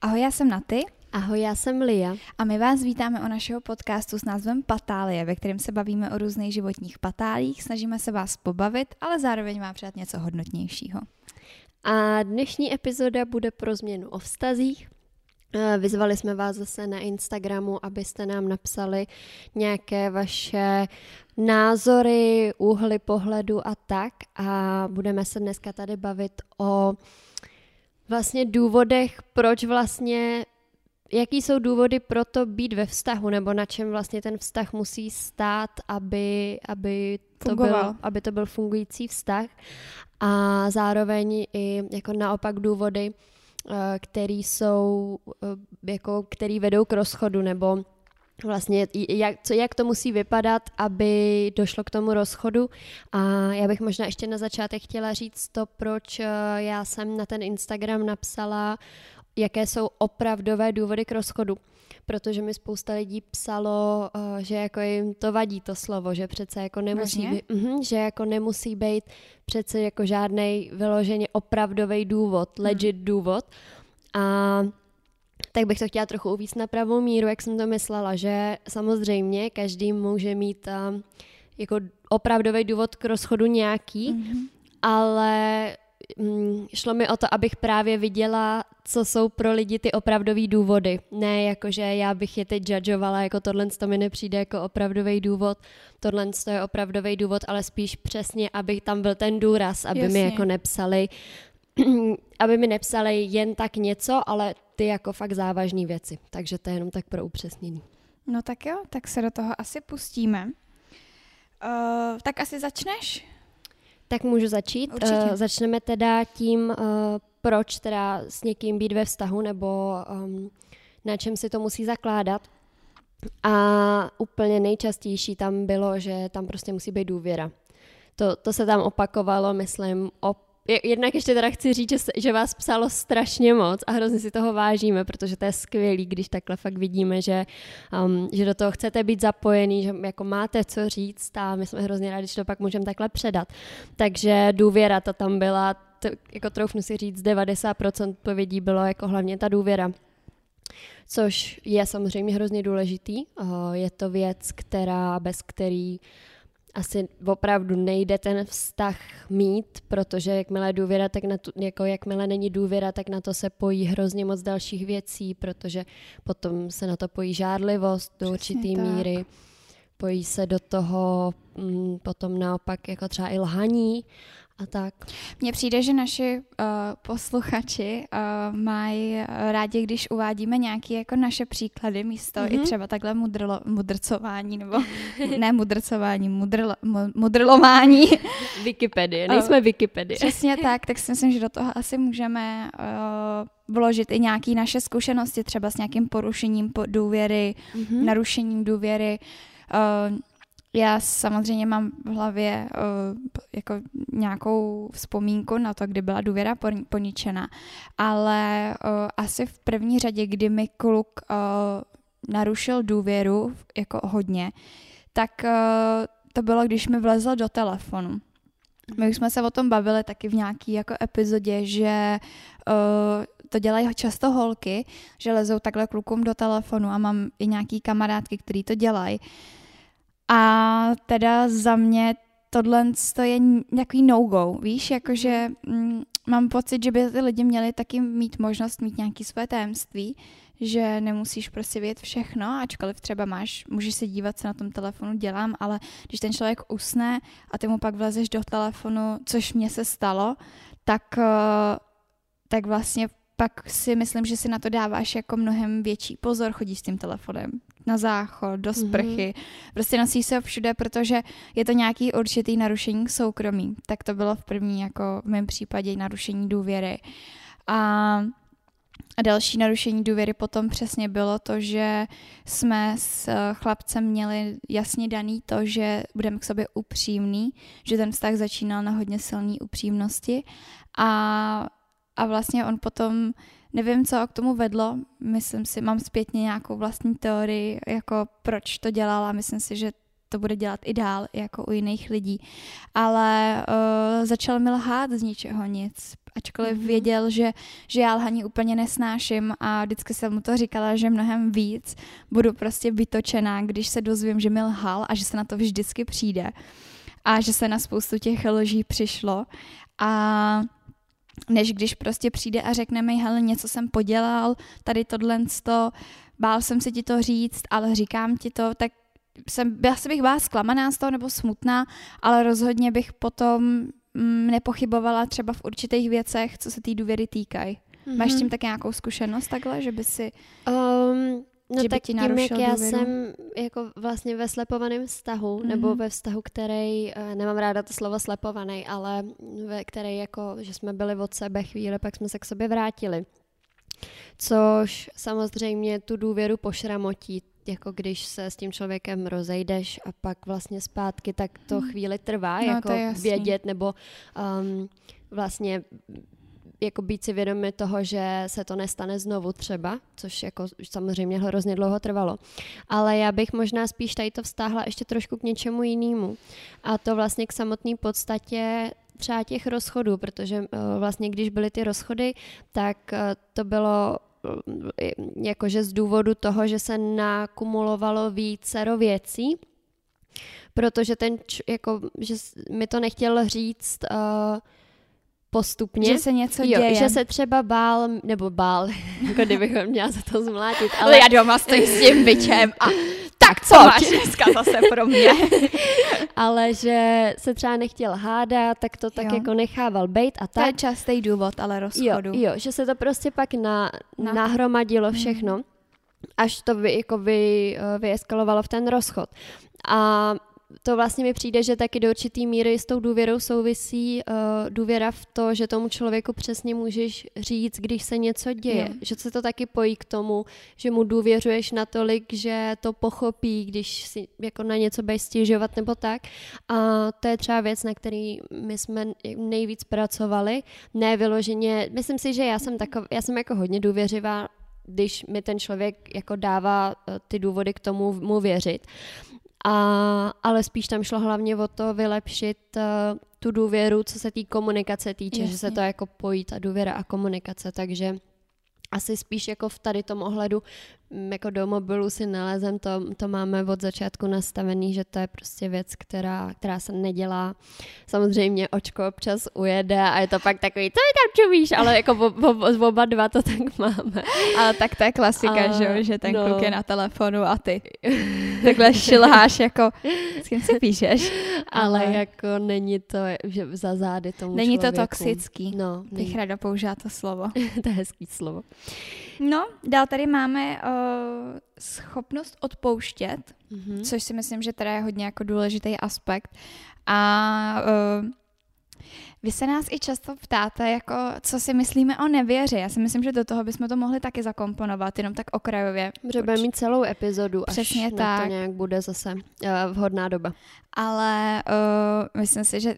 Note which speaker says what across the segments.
Speaker 1: Ahoj, já jsem Naty.
Speaker 2: Ahoj, já jsem Lia.
Speaker 1: A my vás vítáme o našeho podcastu s názvem Patálie, ve kterém se bavíme o různých životních patálích, snažíme se vás pobavit, ale zároveň vám přát něco hodnotnějšího.
Speaker 2: A dnešní epizoda bude pro změnu o vztazích. Eh, vyzvali jsme vás zase na Instagramu, abyste nám napsali nějaké vaše názory, úhly pohledu a tak. A budeme se dneska tady bavit o vlastně důvodech, proč vlastně Jaký jsou důvody pro to být ve vztahu, nebo na čem vlastně ten vztah musí stát, aby, aby, to, byl, aby to byl fungující vztah? A zároveň i jako naopak důvody, eh, které jsou, eh, jako, který vedou k rozchodu, nebo vlastně jak, co, jak to musí vypadat, aby došlo k tomu rozchodu. A já bych možná ještě na začátek chtěla říct to, proč eh, já jsem na ten Instagram napsala jaké jsou opravdové důvody k rozchodu. Protože mi spousta lidí psalo, uh, že jako jim to vadí to slovo, že přece jako nemusí být, uh, že jako nemusí být přece jako žádný vyloženě opravdový důvod, hmm. legit hmm. důvod. A tak bych to chtěla trochu uvíct na pravou míru, jak jsem to myslela, že samozřejmě každý může mít um, jako opravdový důvod k rozchodu nějaký, mm-hmm. ale mm, šlo mi o to, abych právě viděla, co jsou pro lidi ty opravdové důvody. Ne jako, že já bych je teď judgeovala, jako tohle to mi nepřijde jako opravdový důvod, tohle to je opravdový důvod, ale spíš přesně, aby tam byl ten důraz, aby Jasně. mi jako nepsali, aby mi nepsali jen tak něco, ale ty jako fakt závažné věci. Takže to je jenom tak pro upřesnění.
Speaker 1: No tak jo, tak se do toho asi pustíme. Uh, tak asi začneš?
Speaker 2: Tak můžu začít. Uh, začneme teda tím, uh, proč teda s někým být ve vztahu, nebo um, na čem si to musí zakládat. A úplně nejčastější tam bylo, že tam prostě musí být důvěra. To, to se tam opakovalo, myslím, op Jednak ještě teda chci říct, že, že vás psalo strašně moc a hrozně si toho vážíme, protože to je skvělý, když takhle fakt vidíme, že, um, že do toho chcete být zapojený, že jako máte co říct a my jsme hrozně rádi, že to pak můžeme takhle předat. Takže důvěra to tam byla, to, jako troufnu si říct, 90% odpovědí bylo jako hlavně ta důvěra což je samozřejmě hrozně důležitý. Uh, je to věc, která bez který asi opravdu nejde ten vztah mít, protože jakmile důvěra, tak na tu, jako jakmile není důvěra, tak na to se pojí hrozně moc dalších věcí, protože potom se na to pojí žádlivost do určitý míry, pojí se do toho mm, potom naopak jako třeba i lhaní a tak.
Speaker 1: Mně přijde, že naši uh, posluchači uh, mají rádi, když uvádíme nějaké jako naše příklady místo mm-hmm. i mhm. třeba takhle mudrlo, mudrcování, nebo ne mudrcování, mudrlo, mudrlování.
Speaker 2: Wikipedie, nejsme uh, Wikipedie.
Speaker 1: Přesně tak, tak si myslím, že do toho asi můžeme uh, vložit i nějaké naše zkušenosti, třeba s nějakým porušením důvěry, mm-hmm. narušením důvěry, uh, já samozřejmě mám v hlavě uh, jako nějakou vzpomínku na to, kdy byla důvěra poničena, ale uh, asi v první řadě, kdy mi kluk uh, narušil důvěru jako hodně, tak uh, to bylo, když mi vlezl do telefonu. My už jsme se o tom bavili taky v nějaký jako epizodě, že uh, to dělají často holky, že lezou takhle klukům do telefonu a mám i nějaký kamarádky, který to dělají. A teda za mě tohle je nějaký no-go, víš, jakože mm, mám pocit, že by ty lidi měli taky mít možnost mít nějaké své tajemství, že nemusíš prostě vědět všechno, ačkoliv třeba máš, můžeš se dívat, co na tom telefonu dělám, ale když ten člověk usne a ty mu pak vlezeš do telefonu, což mně se stalo, tak, eh, tak vlastně pak si myslím, že si na to dáváš jako mnohem větší pozor, chodíš s tím telefonem na záchod, do mhm. sprchy, mm-hmm. prostě nosí se všude, protože je to nějaký určitý narušení soukromí. Tak to bylo v první, jako v mém případě, narušení důvěry. A a další narušení důvěry potom přesně bylo to, že jsme s chlapcem měli jasně daný to, že budeme k sobě upřímný, že ten vztah začínal na hodně silné upřímnosti a, a vlastně on potom Nevím, co k tomu vedlo, myslím si, mám zpětně nějakou vlastní teorii, jako proč to dělala, myslím si, že to bude dělat i dál, jako u jiných lidí. Ale uh, začal mi lhát z ničeho nic, ačkoliv mm-hmm. věděl, že, že já lhaní úplně nesnáším a vždycky jsem mu to říkala, že mnohem víc budu prostě vytočená, když se dozvím, že mi lhal a že se na to vždycky přijde a že se na spoustu těch lží přišlo a než když prostě přijde a řekne mi, hele, něco jsem podělal, tady tohle to, bál jsem si ti to říct, ale říkám ti to, tak jsem, já se bych byla zklamaná z toho nebo smutná, ale rozhodně bych potom mm, nepochybovala třeba v určitých věcech, co se té důvěry týkají. Mm-hmm. Máš tím tak nějakou zkušenost takhle, že by si... Um,
Speaker 2: No že tak tím, jak já důvěru? jsem jako vlastně ve slepovaném vztahu, mm-hmm. nebo ve vztahu, který, eh, nemám ráda to slovo slepovaný, ale ve který jako, že jsme byli od sebe chvíli, pak jsme se k sobě vrátili. Což samozřejmě tu důvěru pošramotí, jako když se s tím člověkem rozejdeš a pak vlastně zpátky, tak to mhm. chvíli trvá, no, jako vědět nebo um, vlastně jako být si vědomi toho, že se to nestane znovu třeba, což jako samozřejmě hrozně dlouho trvalo. Ale já bych možná spíš tady to vztáhla ještě trošku k něčemu jinému. A to vlastně k samotné podstatě třeba těch rozchodů, protože uh, vlastně když byly ty rozchody, tak uh, to bylo uh, jakože z důvodu toho, že se nakumulovalo vícero věcí, protože ten, jako, že mi to nechtěl říct uh, postupně.
Speaker 1: Že se něco jo, děje.
Speaker 2: Že se třeba bál, nebo bál, jako kdybychom měla za to zmlátit.
Speaker 1: Ale já doma stojí s tím byčem a tak co máš dneska zase pro mě.
Speaker 2: ale že se třeba nechtěl hádat, tak to tak jo. jako nechával bejt a tak. To
Speaker 1: je častý důvod, ale rozchodu.
Speaker 2: Jo, jo že se to prostě pak na, na... nahromadilo hmm. všechno. Hmm až to vy, jako vy, eh, vyeskalovalo v ten rozchod. A to vlastně mi přijde, že taky do určitý míry s tou důvěrou souvisí uh, důvěra v to, že tomu člověku přesně můžeš říct, když se něco děje. Je. Že se to taky pojí k tomu, že mu důvěřuješ natolik, že to pochopí, když si jako na něco budeš stěžovat nebo tak. A to je třeba věc, na který my jsme nejvíc pracovali. Ne vyloženě, myslím si, že já jsem, takov, já jsem jako hodně důvěřivá když mi ten člověk jako dává eh, ty důvody k tomu mu věřit. A, ale spíš tam šlo hlavně o to vylepšit uh, tu důvěru, co se té komunikace týče, Jasně. že se to jako pojí ta důvěra a komunikace, takže asi spíš jako v tady tom ohledu jako do mobilu si nalezem, to, to máme od začátku nastavený, že to je prostě věc, která, která se nedělá. Samozřejmě očko občas ujede a je to pak takový, co mi tam čumíš, ale jako oba, oba dva to tak máme.
Speaker 1: Ale tak to je klasika, a, že, že ten no. kluk je na telefonu a ty takhle šilháš jako, s kým si píšeš.
Speaker 2: Ale, ale jako není to, že za zády tomu
Speaker 1: Není
Speaker 2: člověku.
Speaker 1: to toxický. No, Bych ráda použila to slovo.
Speaker 2: to je hezký slovo.
Speaker 1: No, dál tady máme uh, schopnost odpouštět, mm-hmm. což si myslím, že teda je hodně jako důležitý aspekt. A uh, vy se nás i často ptáte, jako, co si myslíme o nevěře. Já si myslím, že do toho bychom to mohli taky zakomponovat, jenom tak okrajově.
Speaker 2: Že budeme mít celou epizodu, Přesně až tak. na to nějak bude zase uh, vhodná doba.
Speaker 1: Ale uh, myslím si, že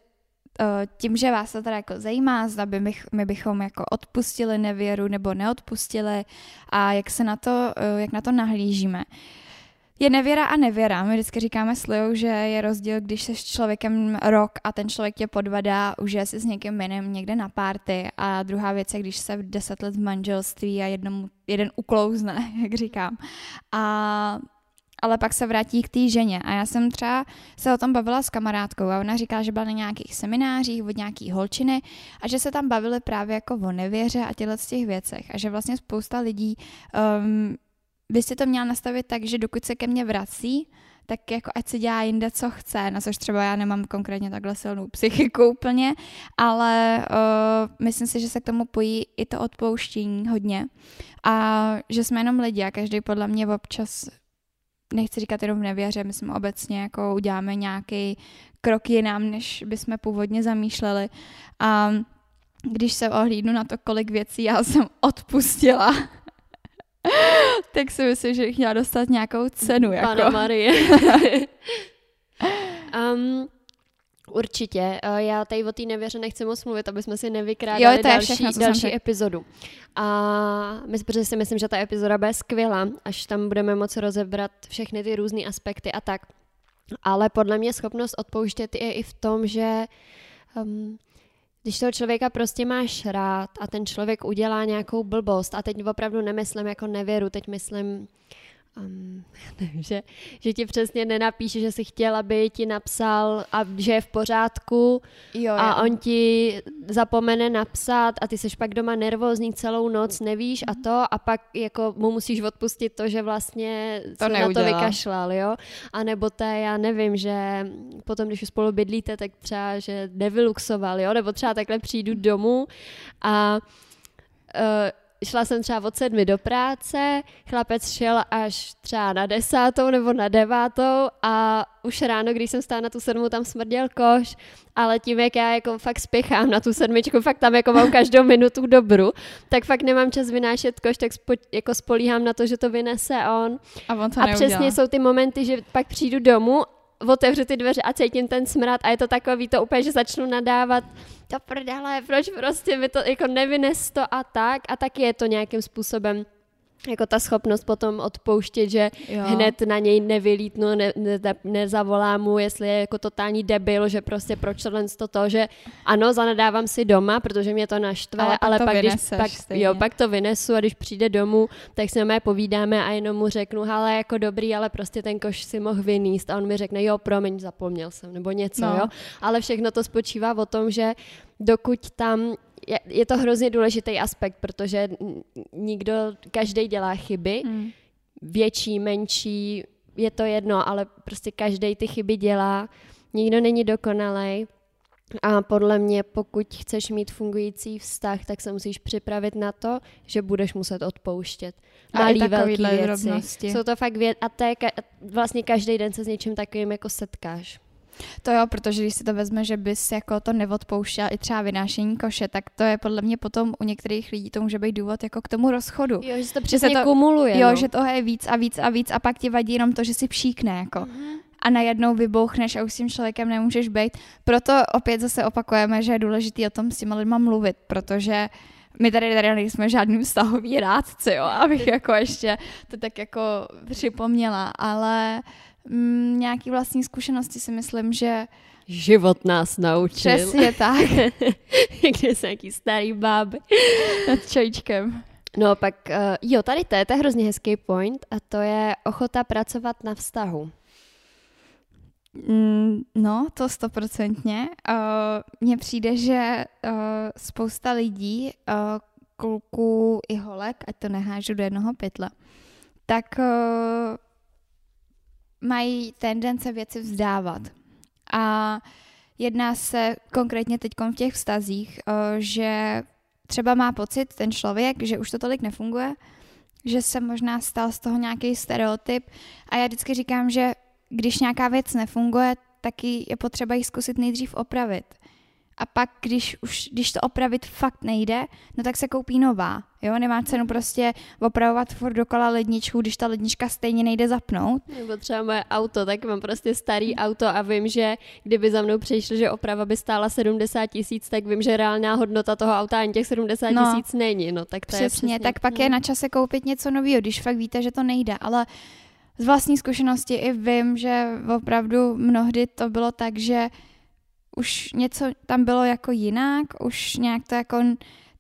Speaker 1: tím, že vás to teda jako zajímá, zda by my, my bychom jako odpustili nevěru nebo neodpustili a jak se na to, eh, jak na to nahlížíme. Je nevěra a nevěra. My vždycky říkáme s Liou, že je rozdíl, když jsi s člověkem rok a ten člověk tě podvadá, užije si s někým jiným někde na párty a druhá věc je, když se v deset let v manželství a jednomu, jeden uklouzne, jak říkám. A ale pak se vrátí k té ženě. A já jsem třeba se o tom bavila s kamarádkou a ona říká, že byla na nějakých seminářích od nějaký holčiny a že se tam bavili právě jako o nevěře a těchto těch věcech. A že vlastně spousta lidí um, by si to měla nastavit tak, že dokud se ke mně vrací, tak jako ať si dělá jinde, co chce, na což třeba já nemám konkrétně takhle silnou psychiku úplně, ale uh, myslím si, že se k tomu pojí i to odpouštění hodně a že jsme jenom lidi a každý podle mě občas nechci říkat jenom v nevěře, my jsme obecně jako uděláme nějaký krok jinam, než bychom původně zamýšleli. A když se ohlídnu na to, kolik věcí já jsem odpustila, tak si myslím, že bych měla dostat nějakou cenu. Jako.
Speaker 2: Pana Marie. um, Určitě. Eh, já tady o té nevěře nechci moc mluvit, aby jsme si nevykrádali jo, to je další, všechno, další epizodu. A my, protože si myslím, že ta epizoda bude skvělá, až tam budeme moci rozebrat všechny ty různé aspekty a tak. Ale podle mě schopnost odpouštět je i v tom, že um, když toho člověka prostě máš rád a ten člověk udělá nějakou blbost, a teď opravdu nemyslím jako nevěru, teď myslím um, nevím, že, že ti přesně nenapíše, že si chtěl, aby ti napsal, a že je v pořádku jo, a jo. on ti zapomene napsat a ty seš pak doma nervózní celou noc, nevíš a to a pak jako mu musíš odpustit to, že vlastně to se na to vykašlal, jo. A nebo to já nevím, že potom, když spolu bydlíte, tak třeba, že nevyluxoval, jo, nebo třeba takhle přijdu domů a uh, šla jsem třeba od sedmi do práce, chlapec šel až třeba na desátou nebo na devátou a už ráno, když jsem stála na tu sedmu, tam smrděl koš, ale tím, jak já jako fakt spěchám na tu sedmičku, fakt tam jako mám každou minutu dobru, tak fakt nemám čas vynášet koš, tak spo, jako spolíhám na to, že to vynese on.
Speaker 1: A, on to
Speaker 2: a přesně jsou ty momenty, že pak přijdu domů otevřu ty dveře a cítím ten smrad a je to takový to úplně, že začnu nadávat to prdele, proč prostě mi to jako nevynes to a tak? A taky je to nějakým způsobem jako ta schopnost potom odpouštět, že jo. hned na něj nevylítnu, ne, ne, nezavolám mu, jestli je jako totální debil, že prostě proč tohle to, že ano, zanadávám si doma, protože mě to naštve, ale, ale pak, když, pak, jo, pak to vynesu a když přijde domů, tak si mé povídáme a jenom mu řeknu, ale jako dobrý, ale prostě ten koš si mohl vyníst a on mi řekne, jo, promiň, zapomněl jsem, nebo něco, no. jo. Ale všechno to spočívá o tom, že dokud tam je, je to hrozně důležitý aspekt, protože nikdo, každý dělá chyby, mm. větší, menší, je to jedno, ale prostě každý ty chyby dělá, nikdo není dokonalý. A podle mě, pokud chceš mít fungující vztah, tak se musíš připravit na to, že budeš muset odpouštět. Malý, velký věci. Drobnosti. Jsou to fakt věc a to je ka- vlastně každý den se s něčím takovým jako setkáš.
Speaker 1: To jo, protože když si to vezme, že bys jako to neodpouštěl i třeba vynášení koše, tak to je podle mě potom u některých lidí to může být důvod jako k tomu rozchodu.
Speaker 2: Jo, že to přesně že to, kumuluje.
Speaker 1: Jo, no. že toho je víc a víc a víc a pak ti vadí jenom to, že si pšíkne jako. Mm-hmm. A najednou vybouchneš a už s tím člověkem nemůžeš být. Proto opět zase opakujeme, že je důležité o tom s těma lidma mluvit, protože my tady tady nejsme žádný vztahový rádci, jo, abych jako ještě to tak jako připomněla, ale uh, mm, nějaký vlastní zkušenosti si myslím, že
Speaker 2: Život nás naučil.
Speaker 1: Přesně tak.
Speaker 2: Kde jsou nějaký starý báby.
Speaker 1: Nad čajíčkem.
Speaker 2: No pak, uh, jo, tady to je, to je hrozně hezký point a to je ochota pracovat na vztahu.
Speaker 1: Mm, no, to stoprocentně. Uh, mně přijde, že uh, spousta lidí, uh, kluků i holek, ať to nehážu do jednoho pytle, tak uh, mají tendence věci vzdávat. A jedná se konkrétně teď v těch vztazích, eh, že třeba má pocit ten člověk, že už to tolik nefunguje, že se možná stal z toho nějaký stereotyp. A já vždycky říkám, že když nějaká věc nefunguje, taky je potřeba ji zkusit nejdřív opravit a pak, když už, když to opravit fakt nejde, no tak se koupí nová, jo, nemá cenu prostě opravovat furt dokola ledničku, když ta lednička stejně nejde zapnout.
Speaker 2: Nebo třeba moje auto, tak mám prostě starý auto a vím, že kdyby za mnou přišlo, že oprava by stála 70 tisíc, tak vím, že reálná hodnota toho auta ani těch 70 no, tisíc není, no tak to
Speaker 1: přesně, je přesně. tak pak je na čase koupit něco nového, když fakt víte, že to nejde, ale z vlastní zkušenosti i vím, že opravdu mnohdy to bylo tak, že už něco tam bylo jako jinak, už nějak to jako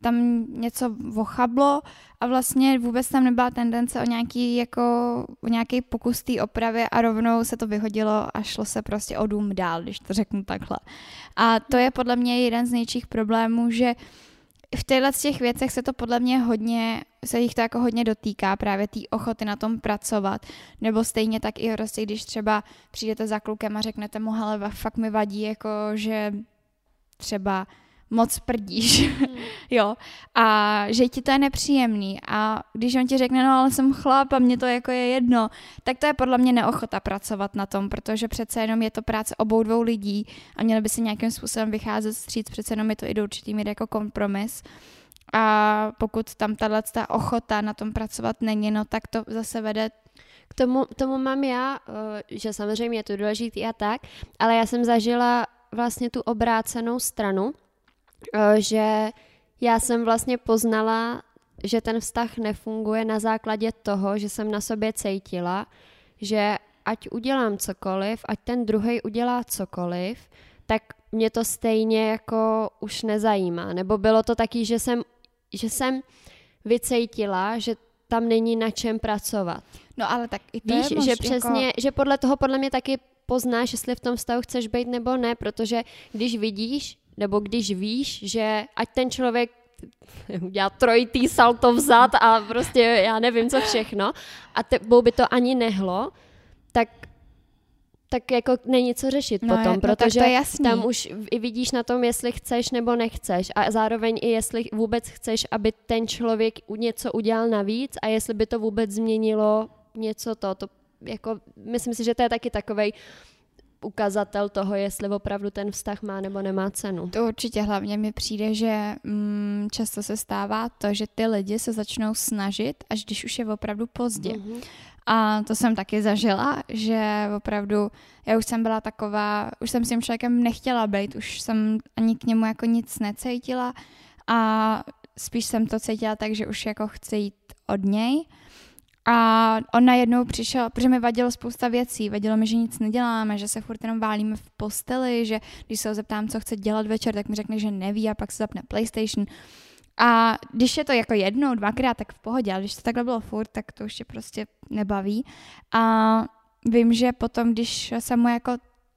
Speaker 1: tam něco vochablo a vlastně vůbec tam nebyla tendence o nějaký, jako, o nějaký pokus té opravy a rovnou se to vyhodilo a šlo se prostě o dům dál, když to řeknu takhle. A to je podle mě jeden z největších problémů, že v těchto těch věcech se to podle mě hodně, se jich to jako hodně dotýká, právě té ochoty na tom pracovat. Nebo stejně tak i prostě, když třeba přijdete za klukem a řeknete mu, hele, fakt mi vadí, jako že třeba moc prdíš, mm. jo, a že ti to je nepříjemný. A když on ti řekne, no ale jsem chlap a mě to jako je jedno, tak to je podle mě neochota pracovat na tom, protože přece jenom je to práce obou dvou lidí a měli by si nějakým způsobem vycházet stříc, přece jenom je to i do určitý míry jako kompromis. A pokud tam tahle ta ochota na tom pracovat není, no tak to zase vede
Speaker 2: k tomu, tomu mám já, eh, že samozřejmě je to důležitý a tak, ale já jsem zažila vlastně tu obrácenou stranu, že já jsem vlastně poznala, že ten vztah nefunguje na základě toho, že jsem na sobě cítila, že ať udělám cokoliv, ať ten druhý udělá cokoliv, tak mě to stejně jako už nezajímá. Nebo bylo to taky, že jsem, že jsem vycejtila, že tam není na čem pracovat.
Speaker 1: No ale tak i to
Speaker 2: Víš,
Speaker 1: je
Speaker 2: že
Speaker 1: jako...
Speaker 2: přesně, že podle toho podle mě taky poznáš, jestli v tom vztahu chceš být nebo ne, protože když vidíš, nebo když víš, že ať ten člověk udělá trojitý salto vzad a prostě já nevím co všechno a tebou by to ani nehlo, tak tak jako není co řešit
Speaker 1: No,
Speaker 2: potom,
Speaker 1: je- no,
Speaker 2: protože tam už i vidíš na tom, jestli chceš nebo nechceš a zároveň i jestli vůbec chceš, aby ten člověk něco udělal navíc a jestli by to vůbec změnilo něco to, to jako, myslím si, že to je taky takovej ukazatel toho, jestli opravdu ten vztah má nebo nemá cenu.
Speaker 1: To určitě hlavně mi přijde, že mm, často se stává to, že ty lidi se začnou snažit, až když už je opravdu pozdě.
Speaker 2: Mhm.
Speaker 1: A to jsem taky zažila, že opravdu já už jsem byla taková, už jsem s tím člověkem nechtěla být, už jsem ani k němu jako nic necítila a spíš jsem to cítila tak, že už jako chci jít od něj. A on najednou přišel, protože mi vadilo spousta věcí. Vadilo mi, že nic neděláme, že se furt jenom válíme v posteli, že když se ho zeptám, co chce dělat večer, tak mi řekne, že neví a pak se zapne PlayStation. A když je to jako jednou, dvakrát, tak v pohodě, ale když to takhle bylo furt, tak to už tě prostě nebaví. A vím, že potom, když jsem mu jako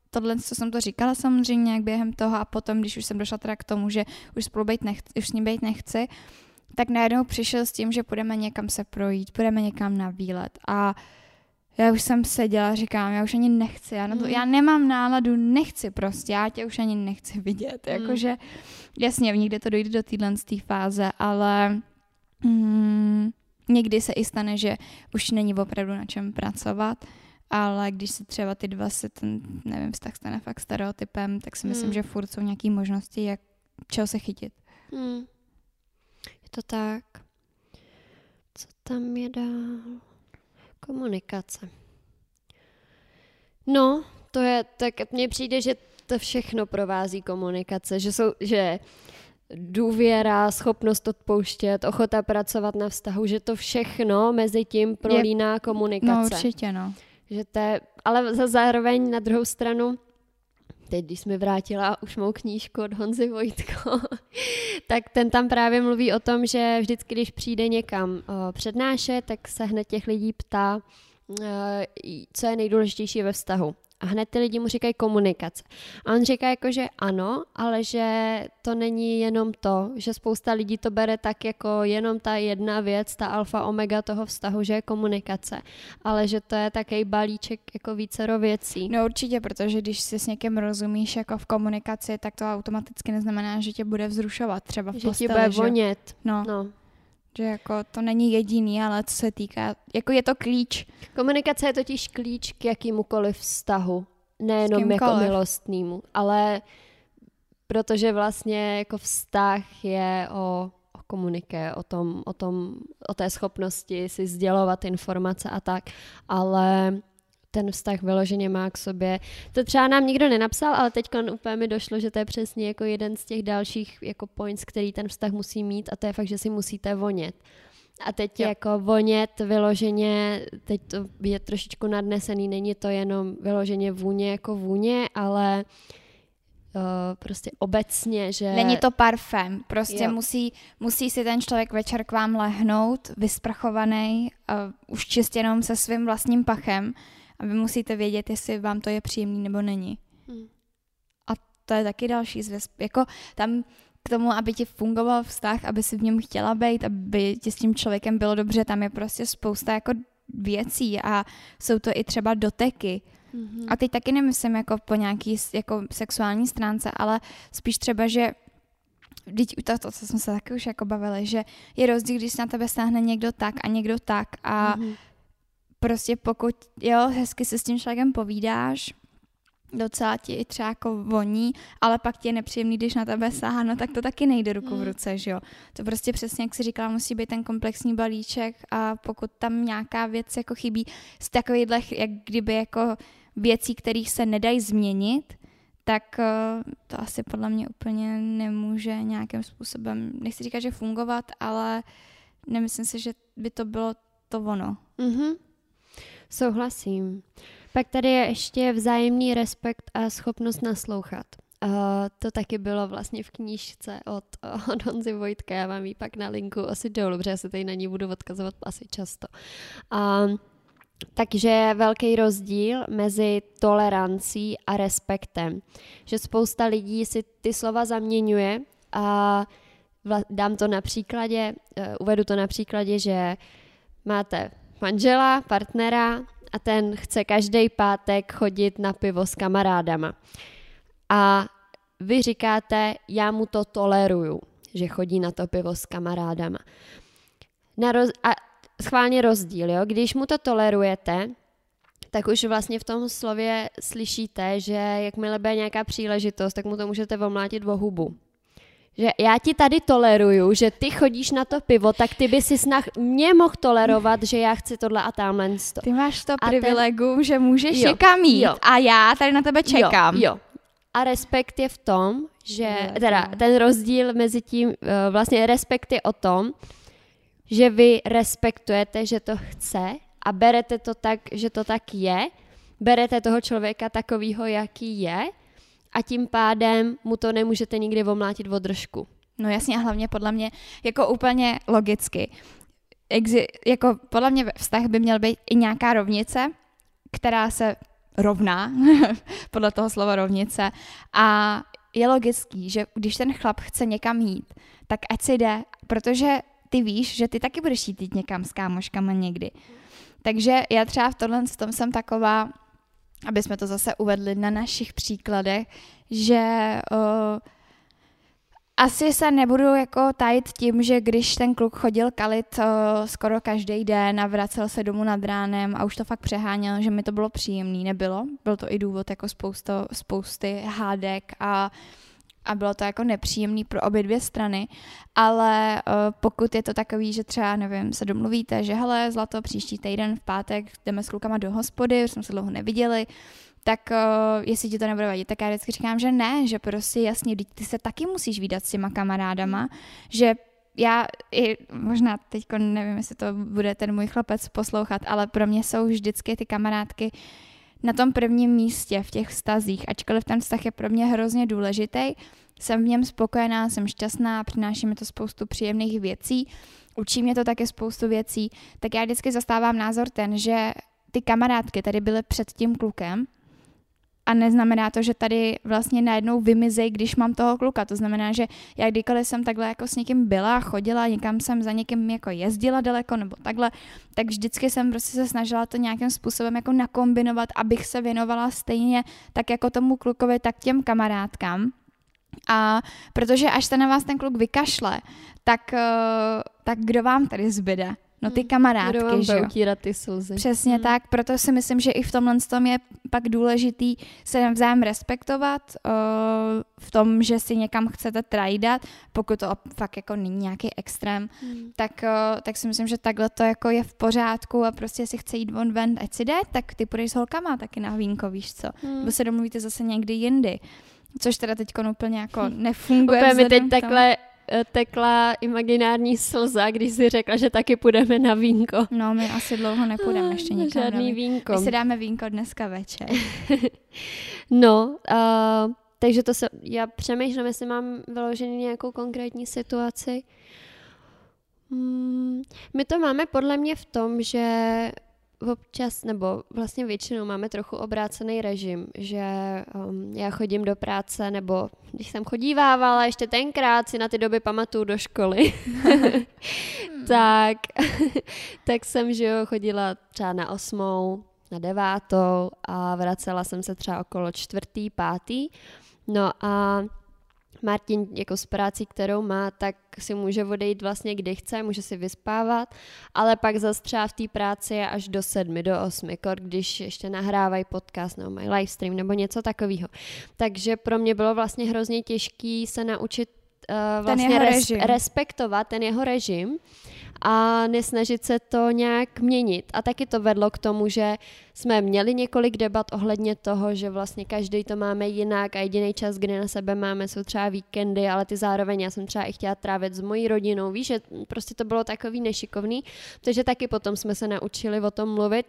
Speaker 1: tohle, co jsem to říkala samozřejmě jak během toho a potom, když už jsem došla teda k tomu, že už spolu být nechci, už s ním být nechci, tak najednou přišel s tím, že půjdeme někam se projít, půjdeme někam na výlet a já už jsem seděla a říkám, já už ani nechci, já, na to,
Speaker 2: Mm.
Speaker 1: já nemám náladu, nechci prostě, já tě už ani nechci vidět,
Speaker 2: Mm.
Speaker 1: jakože jasně, někde to dojde do téhle fáze, ale mm, někdy se i stane, že už není opravdu na čem pracovat, ale když se třeba ty dva se ten, nevím, vztah stane fakt stereotypem, tak si myslím,
Speaker 2: Hmm.
Speaker 1: že furt jsou nějaké možnosti, jak čeho se chytit.
Speaker 2: Hmm. Je to tak. Co tam je dál? Komunikace. No, to je, tak mně přijde, že to všechno provází komunikace, že jsou, že důvěra, schopnost odpouštět, ochota pracovat na vztahu, že to všechno mezi tím prolíná
Speaker 1: No
Speaker 2: komunikace.
Speaker 1: určitě, no.
Speaker 2: Že to je, ale za zároveň na druhou stranu, teď když jsme vrátila už mou knížku od Honzy Vojtko, tak ten tam právě mluví o tom, že vždycky, když přijde někam o, přednášet, tak se hned těch lidí ptá, e, co je nejdůležitější ve vztahu. A hned ty lidi mu říkají komunikace. A on říká jako, že ano, ale že to není jenom to, že spousta lidí to bere tak jako jenom ta jedna věc, ta alfa omega toho vztahu, že je komunikace, ale že to je takový balíček jako vícero věcí.
Speaker 1: No určitě, protože když si s někým rozumíš jako v komunikaci, tak to automaticky neznamená, že tě bude vzrušovat třeba v
Speaker 2: že ti
Speaker 1: posteli,
Speaker 2: bude
Speaker 1: že?
Speaker 2: vonět.
Speaker 1: No,
Speaker 2: No.
Speaker 1: Že jako to není jediný, ale co se týká, jako je to klíč.
Speaker 2: Komunikace je totiž klíč k jakýmukoliv vztahu, nejenom jako milostnému, ale protože vlastně jako vztah je o, o komuniké, o tom, o tom, o té schopnosti si sdělovat informace a tak, ale ten vztah vyloženě má k sobě. To třeba nám nikdo nenapsal, ale teď úplně mi došlo, že to je přesně jako jeden z těch dalších jako points, který ten vztah musí mít a to je fakt, že si musíte vonět. A teď
Speaker 1: Jo.
Speaker 2: jako vonět vyloženě, teď to je trošičku nadnesený, není to jenom vyloženě vůně jako vůně, ale uh, prostě obecně, že...
Speaker 1: Není to parfém, prostě
Speaker 2: Jo.
Speaker 1: musí, musí si ten člověk večer k vám lehnout, vysprchovaný, uh, už čistě jenom se svým vlastním pachem a vy musíte vědět, jestli vám to je příjemný nebo není.
Speaker 2: Hmm.
Speaker 1: A to je taky další zvěst. Jako tam k tomu, aby ti fungoval vztah, aby si v něm chtěla být, aby ti s tím člověkem bylo dobře, tam je prostě spousta jako věcí a jsou to i třeba doteky.
Speaker 2: Mhm.
Speaker 1: A teď taky nemyslím jako po nějaký jako sexuální stránce, ale spíš třeba, že Vždyť to, to, co jsme se taky už jako bavili, že je rozdíl, když se na tebe stáhne někdo tak a někdo tak a
Speaker 2: Mhm.
Speaker 1: Prostě pokud, jo, hezky se s tím člověkem povídáš, docela ti i třeba jako voní, ale pak ti je nepříjemný, když na tebe sáhá, no tak to taky nejde ruku v
Speaker 2: Mm.
Speaker 1: ruce, že jo. To prostě přesně, jak si říkala, musí být ten komplexní balíček a pokud tam nějaká věc jako chybí z takovýchhle, jak kdyby jako věcí, kterých se nedají změnit, tak eh, to asi podle mě úplně nemůže nějakým způsobem, nechci říkat, že fungovat, ale nemyslím si, že by to bylo to ono.
Speaker 2: Mhm. Souhlasím. Pak tady je ještě vzájemný respekt a schopnost naslouchat. Uh, to taky bylo vlastně v knížce od, od Honzy Vojtka, já vám ji pak na linku asi dolů, protože já se tady na ní budu odkazovat asi často. Uh, takže velký rozdíl mezi tolerancí a respektem. Že spousta lidí si ty slova zaměňuje a dám to na příkladě, uh, uvedu to na příkladě, že máte manžela, partnera a ten chce každý pátek chodit na pivo s kamarádama. A vy říkáte, já mu to toleruju, že chodí na to pivo s kamarádama. Na roz- a schválně rozdíl, jo? Když mu to tolerujete, tak už vlastně v tom slově slyšíte, že jakmile bude nějaká příležitost, tak mu to můžete omlátit o hubu že já ti tady toleruju, že ty chodíš na to pivo, tak ty by si snah mě mohl tolerovat, že já chci tohle a tamhle to.
Speaker 1: Ty máš to a privilegium, ten... že můžeš jo, někam jít jo. a já tady na tebe čekám.
Speaker 2: Jo, jo. A respekt je v tom, že, jo, teda jo. ten rozdíl mezi tím, eh, vlastně respekt je o tom, že vy respektujete, že to chce a berete to tak, že to tak je, berete toho člověka takovýho, jaký je a tím pádem mu to nemůžete nikdy omlátit o držku.
Speaker 1: No jasně a hlavně podle mě jako úplně logicky. Exi- jako podle mě vztah by měl být i nějaká rovnice, která se rovná, podle toho slova rovnice. A je logický, že když ten chlap chce někam jít, tak ať si jde, protože ty víš, že ty taky budeš jít někam s kámoškama někdy. Takže já třeba v tomhle v tom jsem taková, aby jsme to zase uvedli na našich příkladech, že uh, asi se nebudu jako tajit tím, že když ten kluk chodil kalit uh, skoro každý den a vracel se domů nad ránem a už to fakt přeháněl, že mi to bylo příjemný, nebylo. Byl to i důvod jako spousto, spousty hádek a a bylo to jako nepříjemný pro obě dvě strany, ale uh, pokud je to takový, že třeba, nevím, se domluvíte, že hele, zlato, příští týden v pátek jdeme s klukama do hospody, už jsme se dlouho neviděli, tak uh, jestli ti to nebude vadit, tak já vždycky říkám, že ne, že prostě jasně, ty se taky musíš výdat s těma kamarádama, že já i možná teď nevím, jestli to bude ten můj chlapec poslouchat, ale pro mě jsou vždycky ty kamarádky na tom prvním místě v těch vztazích, ačkoliv ten vztah je pro mě hrozně důležitý, jsem v něm spokojená, jsem šťastná, přináší mi to spoustu příjemných věcí, učí mě to také spoustu věcí, tak já vždycky zastávám názor ten, že ty kamarádky tady byly před tím klukem, a neznamená to, že tady vlastně najednou vymizej, když mám toho kluka. To znamená, že já kdykoliv jsem takhle jako s někým byla, chodila, někam jsem za někým jako jezdila daleko nebo takhle, tak vždycky jsem prostě se snažila to nějakým způsobem jako nakombinovat, abych se věnovala stejně tak jako tomu klukovi, tak těm kamarádkám. A protože až se na vás ten kluk vykašle, tak, eh, tak kdo vám tady zbyde? No ty hmm. kamarádky, Kdo že
Speaker 2: jo? ty slzy.
Speaker 1: Přesně hmm. tak, proto si myslím, že i v tomhle tom je pak důležitý se navzájem respektovat uh, v tom, že si někam chcete trajdat, pokud to fakt jako není nějaký extrém, hmm. tak, uh, tak si myslím, že takhle to jako je v pořádku a prostě si chce jít von ven, ať si jde, tak ty půjdeš s holkama taky na vínko, víš co? Hmm. Nebo se domluvíte zase někdy jindy. Což teda teď úplně jako nefunguje.
Speaker 2: Úplně mi teď takhle tekla imaginární slza, když si řekla, že taky půjdeme na vínko.
Speaker 1: No, my asi dlouho nepůjdeme ah, ještě nikam.
Speaker 2: Žádný vínko.
Speaker 1: My si dáme vínko dneska večer.
Speaker 2: no, uh, takže to se, já přemýšlím, jestli mám vyložený nějakou konkrétní situaci. Hmm, my to máme podle mě v tom, že občas, nebo vlastně většinou máme trochu obrácený režim, že um, já chodím do práce, nebo když jsem chodívávala ještě tenkrát, si na ty doby pamatuju do školy, tak, tak jsem, že jo, chodila třeba na osmou, na devátou a vracela jsem se třeba okolo čtvrtý, pátý. No a Martin jako s práci, kterou má, tak si může odejít vlastně kdy chce, může si vyspávat, ale pak zase třeba v té práci je až do sedmi, do osmi, kor, když ještě nahrávají podcast nebo mají livestream nebo něco takového. Takže pro mě bylo vlastně hrozně těžký se naučit uh, vlastně res, respektovat ten jeho režim a nesnažit se to nějak měnit. A taky to vedlo k tomu, že jsme měli několik debat ohledně toho, že vlastně každý to máme jinak a jediný čas, kdy na sebe máme, jsou třeba víkendy, ale ty zároveň já jsem třeba i chtěla trávit s mojí rodinou. Víš, že prostě to bylo takový nešikovný, takže taky potom jsme se naučili o tom mluvit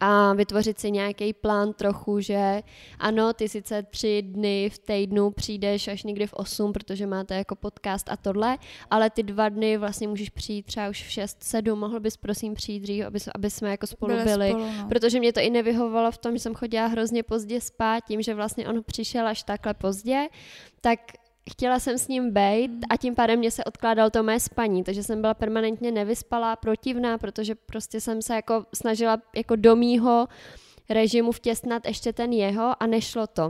Speaker 2: a vytvořit si nějaký plán trochu, že ano, ty sice tři dny v týdnu přijdeš až někdy v 8, protože máte jako podcast a tohle, ale ty dva dny vlastně můžeš přijít třeba už v 6, 7, mohl bys prosím přijít dřív, aby, aby jsme jako spolu byli, byli spolu, no. protože mě to i nevyhovovalo v tom, že jsem chodila hrozně pozdě spát, tím, že vlastně on přišel až takhle pozdě, tak chtěla jsem s ním být a tím pádem mě se odkládal to mé spaní, takže jsem byla permanentně nevyspalá, protivná, protože prostě jsem se jako snažila jako do mýho režimu vtěsnat ještě ten jeho a nešlo to.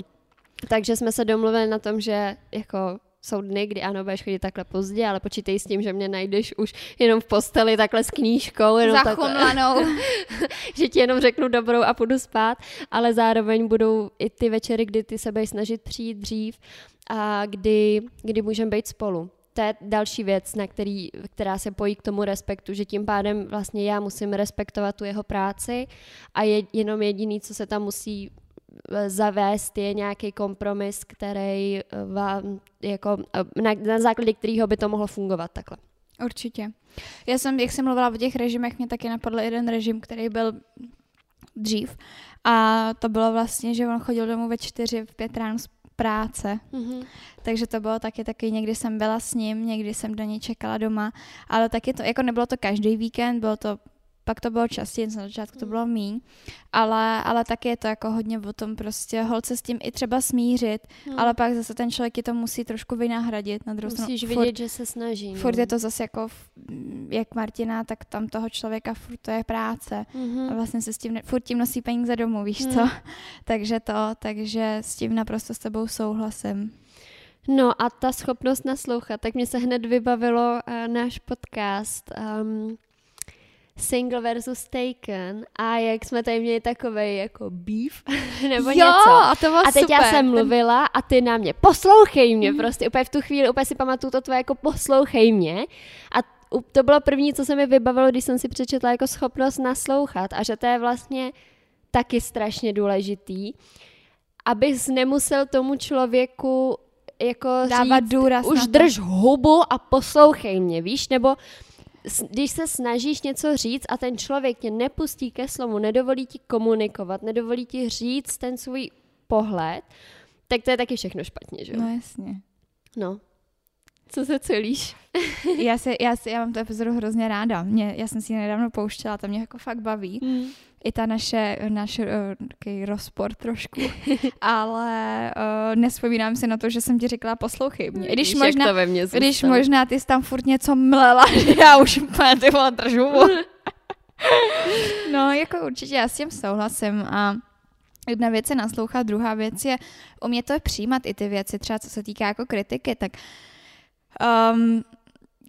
Speaker 2: Takže jsme se domluvili na tom, že jako jsou dny, kdy ano, budeš chodit takhle pozdě, ale počítej s tím, že mě najdeš už jenom v posteli takhle s knížkou. Jenom
Speaker 1: Zachumlanou.
Speaker 2: že ti jenom řeknu dobrou a půjdu spát, ale zároveň budou i ty večery, kdy ty se budeš snažit přijít dřív a kdy, kdy můžeme být spolu. To je další věc, na který, která se pojí k tomu respektu, že tím pádem vlastně já musím respektovat tu jeho práci a je jenom jediný, co se tam musí zavést, je nějaký kompromis, který eh, vám, jako, eh, na, na základě kterého by to mohlo fungovat takhle.
Speaker 1: Určitě. Já jsem, jak jsem mluvila o těch režimech, mě taky napadl jeden režim, který byl dřív. A to bylo vlastně, že on chodil domů ve čtyři, v pět ráno práce. Mm-hmm. Takže to bylo taky taky, někdy jsem byla s ním, někdy jsem do něj čekala doma, ale taky to, jako nebylo to každý víkend, bylo to pak to bylo častěji, na začátku to mm. bylo míň, ale, ale taky je to jako hodně o tom prostě holce s tím i třeba smířit, hmm. ale pak zase ten člověk ti to musí trošku vynahradit na druhou
Speaker 2: stranu. Musíš vidět, furt, že se snaží.
Speaker 1: No. Furt je to zase jako, jak Martina, tak tam toho člověka furt to je práce hmm. a vlastně se s tím, furt tím nosí peníze domů, víš hmm. co? takže to, takže s tím naprosto s tebou souhlasím.
Speaker 2: No a ta schopnost naslouchat, tak mě se hned vybavilo uh, náš podcast um, Single versus Taken a jak jsme tady měli takový jako beef nebo jo, něco.
Speaker 1: a to bylo
Speaker 2: A teď
Speaker 1: super.
Speaker 2: já jsem mluvila a ty na mě, poslouchej mě, mm. prostě úplně v tu chvíli, úplně si pamatuju to tvoje jako poslouchej mě a to bylo první, co se mi vybavilo, když jsem si přečetla jako schopnost naslouchat a že to je vlastně taky strašně důležitý, abys nemusel tomu člověku jako
Speaker 1: Dávat říct, důraz
Speaker 2: už drž hubu a poslouchej mě, víš, nebo když se snažíš něco říct a ten člověk tě nepustí ke slovu, nedovolí ti komunikovat, nedovolí ti říct ten svůj pohled, tak to je taky všechno špatně, že jo?
Speaker 1: No jasně.
Speaker 2: No. Co se celíš?
Speaker 1: já, se, já, se, já mám tu epizodu hrozně ráda. Mě, já jsem si ji nedávno pouštěla, to mě jako fakt baví. Mm i ta naše, náš uh, rozpor trošku, ale uh, nespomínám si na to, že jsem ti řekla poslouchej mě. I když, Víš, možná,
Speaker 2: to ve mně
Speaker 1: když možná ty jsi tam furt něco mlela, že já už ty vole držu. no, jako určitě já s tím souhlasím a Jedna věc je naslouchat, druhá věc je umět to přijímat i ty věci, třeba co se týká jako kritiky, tak um,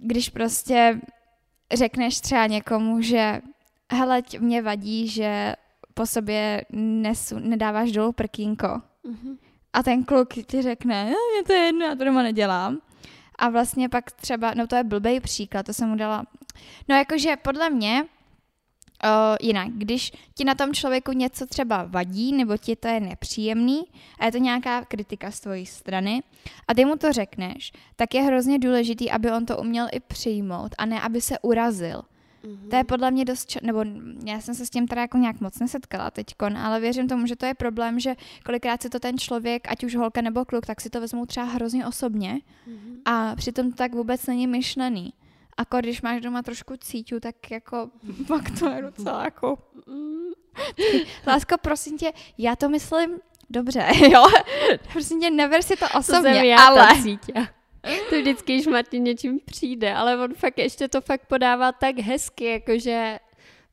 Speaker 1: když prostě řekneš třeba někomu, že hele, mě vadí, že po sobě nesu, nedáváš dolů prkínko. Mm-hmm. A ten kluk ti řekne, no, mě to je jedno, já to doma nedělám. A vlastně pak třeba, no to je blbý příklad, to jsem mu dala. No jakože podle mě, o, jinak, když ti na tom člověku něco třeba vadí, nebo ti to je nepříjemný a je to nějaká kritika z tvojí strany a ty mu to řekneš, tak je hrozně důležitý, aby on to uměl i přijmout a ne, aby se urazil. Mm-hmm. To je podle mě dost, ča- nebo já jsem se s tím teda jako nějak moc nesetkala teďkon, ale věřím tomu, že to je problém, že kolikrát si to ten člověk, ať už holka nebo kluk, tak si to vezmou třeba hrozně osobně mm-hmm. a přitom to tak vůbec není myšlený. A když máš doma trošku cíťu, tak jako pak to je docela jako... Mm. Lásko, prosím tě, já to myslím dobře, jo? prosím tě, never si to osobně,
Speaker 2: to
Speaker 1: ale...
Speaker 2: Cítě. To vždycky, když Martin něčím přijde, ale on fakt ještě to fakt podává tak hezky, jakože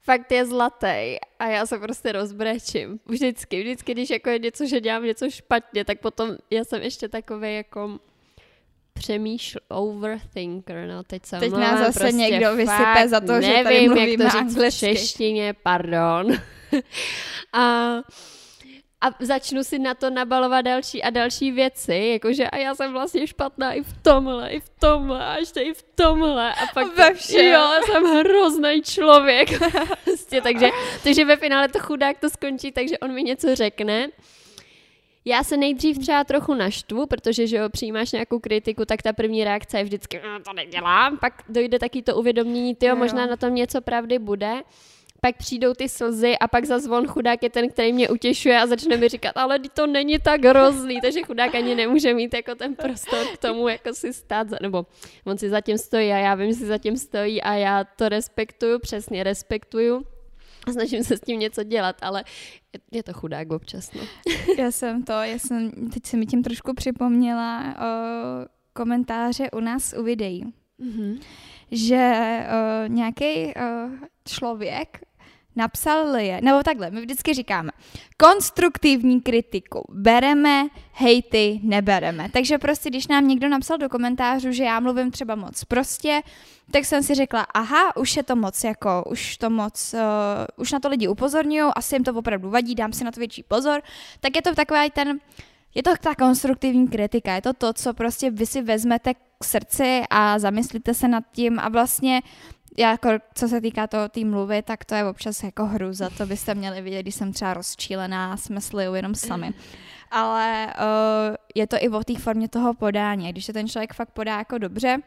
Speaker 2: fakt je zlatý a já se prostě rozbrečím. Vždycky, vždycky, když jako je něco, že dělám něco špatně, tak potom já jsem ještě takový jako přemýšl, overthinker, no teď jsem
Speaker 1: Teď nás zase prostě někdo vysype za to, nevím, že tady mluvíme jak to říct
Speaker 2: v češtině, pardon. a a začnu si na to nabalovat další a další věci, jakože a já jsem vlastně špatná i v tomhle, i v tomhle a ještě i v tomhle a pak
Speaker 1: ve všem.
Speaker 2: jo, jsem hrozný člověk. prostě, takže, takže ve finále to chudák to skončí, takže on mi něco řekne. Já se nejdřív třeba trochu naštvu, protože že jo, přijímáš nějakou kritiku, tak ta první reakce je vždycky, no, to nedělám, pak dojde taky to uvědomění, ty možná na tom něco pravdy bude pak přijdou ty slzy a pak za zvon chudák je ten, který mě utěšuje a začne mi říkat, ale to není tak hrozný, takže chudák ani nemůže mít jako ten prostor k tomu, jako si stát, za, nebo on si zatím stojí a já vím, že si zatím stojí a já to respektuju, přesně respektuju a snažím se s tím něco dělat, ale je, je to chudák občas, no.
Speaker 1: Já jsem to, já jsem, teď se mi tím trošku připomněla o komentáře u nás u videí. Mm-hmm. Že uh, nějaký uh, člověk napsal je, nebo takhle, my vždycky říkáme, konstruktivní kritiku bereme, hejty nebereme. Takže prostě, když nám někdo napsal do komentářů, že já mluvím třeba moc prostě, tak jsem si řekla, aha, už je to moc jako, už to moc, uh, už na to lidi upozorňují, asi jim to opravdu vadí, dám si na to větší pozor, tak je to takový ten, je to ta konstruktivní kritika, je to to, co prostě vy si vezmete k srdci a zamyslíte se nad tím a vlastně já jako, co se týká toho té mluvy, tak to je občas jako hruza, to byste měli vidět, když jsem třeba rozčílená a smysluju jenom sami. Ale uh, je to i o té formě toho podání. Když se ten člověk fakt podá jako dobře,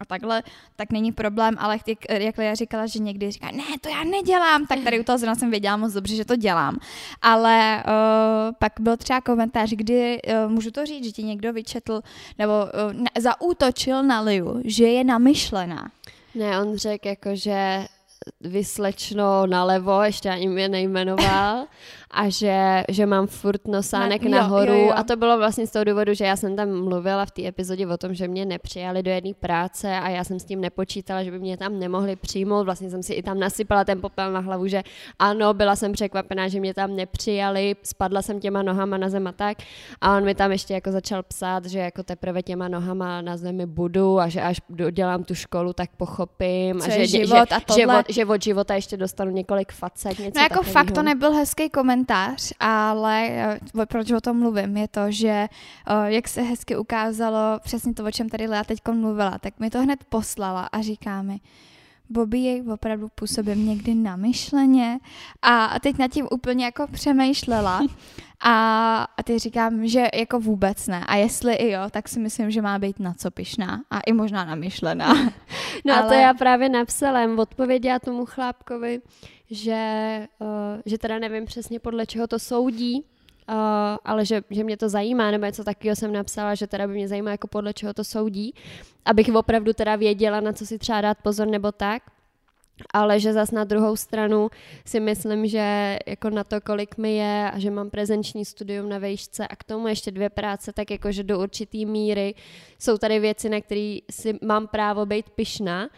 Speaker 1: a takhle, tak není problém, ale jak já říkala, že někdy říká, ne, to já nedělám, tak tady u toho zrovna jsem věděla moc dobře, že to dělám. Ale uh, pak byl třeba komentář, kdy, uh, můžu to říct, že ti někdo vyčetl, nebo uh, na, zaútočil na Liu, že je namyšlená.
Speaker 2: Ne, on řekl jako, že vyslečno nalevo, ještě ani mě nejmenoval a že, že mám furt nosánek ne, nahoru jo, jo, jo. a to bylo vlastně z toho důvodu, že já jsem tam mluvila v té epizodě o tom, že mě nepřijali do jedné práce a já jsem s tím nepočítala, že by mě tam nemohli přijmout, vlastně jsem si i tam nasypala ten popel na hlavu, že ano, byla jsem překvapená, že mě tam nepřijali, spadla jsem těma nohama na zem a tak. A on mi tam ještě jako začal psát, že jako teprve těma nohama na zemi budu a že až dodělám tu školu, tak pochopím.
Speaker 1: Co
Speaker 2: a že,
Speaker 1: život
Speaker 2: že,
Speaker 1: a tohle...
Speaker 2: od, že od života ještě dostanu několik facek, něco
Speaker 1: No jako
Speaker 2: takovýho.
Speaker 1: fakt to nebyl hezký komentář, komentář, ale eh, proč o tom mluvím, je to, že eh, jak se hezky ukázalo přesně to, o čem tady Lea teď mluvila, tak mi to hned poslala a říká mi, Bobby jej opravdu působím někdy namyšleně a teď nad tím úplně jako přemýšlela a, a teď říkám, že jako vůbec ne a jestli i jo, tak si myslím, že má být na co pišná a i možná namyšlená.
Speaker 2: No Ale... a to já právě napsala, odpověděla tomu chlápkovi, že, uh, že teda nevím přesně podle čeho to soudí, uh, ale že, že mě to zajímá, nebo něco takového jsem napsala, že teda by mě zajímá, jako podle čeho to soudí, abych opravdu teda věděla, na co si třeba dát pozor nebo tak. Ale že zas na druhou stranu si myslím, že jako na to, kolik mi je a že mám prezenční studium na vejšce a k tomu ještě dvě práce, tak jako, že do určitý míry jsou tady věci, na které si mám právo být pyšná.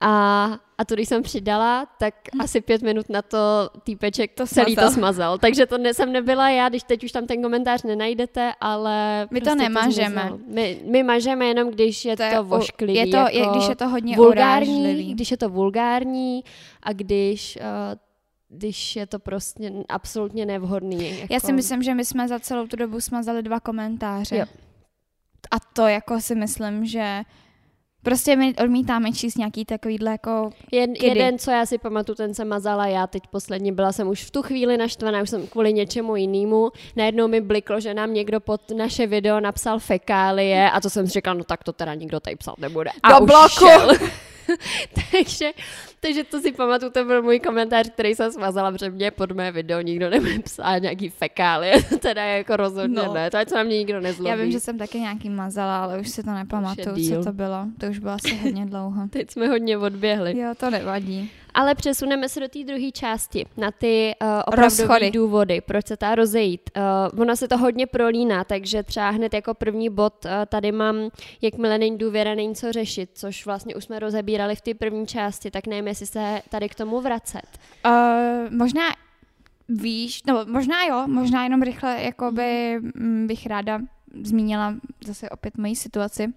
Speaker 2: A, a to, když jsem přidala, tak hm. asi pět minut na to týpeček to celý smazal. to smazal. Takže to ne, jsem nebyla já, když teď už tam ten komentář nenajdete, ale...
Speaker 1: My prostě to nemažeme.
Speaker 2: To my, my mažeme jenom, když je to, to vošklivý.
Speaker 1: Je to,
Speaker 2: jako
Speaker 1: je, když je to hodně
Speaker 2: vulgární,
Speaker 1: urážlivý.
Speaker 2: Když je to vulgární a když... Uh, když je to prostě absolutně nevhodný. Jako...
Speaker 1: Já si myslím, že my jsme za celou tu dobu smazali dva komentáře. Jo. A to jako si myslím, že Prostě my odmítáme číst nějaký takovýhle jako
Speaker 2: Jed, Jeden, co já si pamatuju, ten jsem mazala já teď posledně, byla jsem už v tu chvíli naštvaná, už jsem kvůli něčemu jinému. Najednou mi bliklo, že nám někdo pod naše video napsal fekálie a to jsem si říkala, no tak to teda nikdo tady psát nebude.
Speaker 1: A Do bloku!
Speaker 2: takže, takže to si pamatuju, to byl můj komentář, který jsem smazala, protože mě pod mé video nikdo nebude psát nějaký fekálie, teda jako rozhodně no. ne, to je, co na mě nikdo nezlobí.
Speaker 1: Já vím, že jsem taky nějaký mazala, ale už si to nepamatuju, co to bylo. To už bylo asi hodně dlouho.
Speaker 2: Teď jsme hodně odběhli.
Speaker 1: Jo, to nevadí.
Speaker 2: Ale přesuneme se do té druhé části, na ty uh, opravdové důvody, proč se ta rozejít. Uh, ona se to hodně prolíná, takže třeba hned jako první bod uh, tady mám, jakmile není důvěra, není co řešit, což vlastně už jsme rozebírali v té první části, tak nevím, jestli se tady k tomu vracet.
Speaker 1: Uh, možná víš, no možná jo, možná jenom rychle jakoby mm, bych ráda zmínila zase opět moji situaci.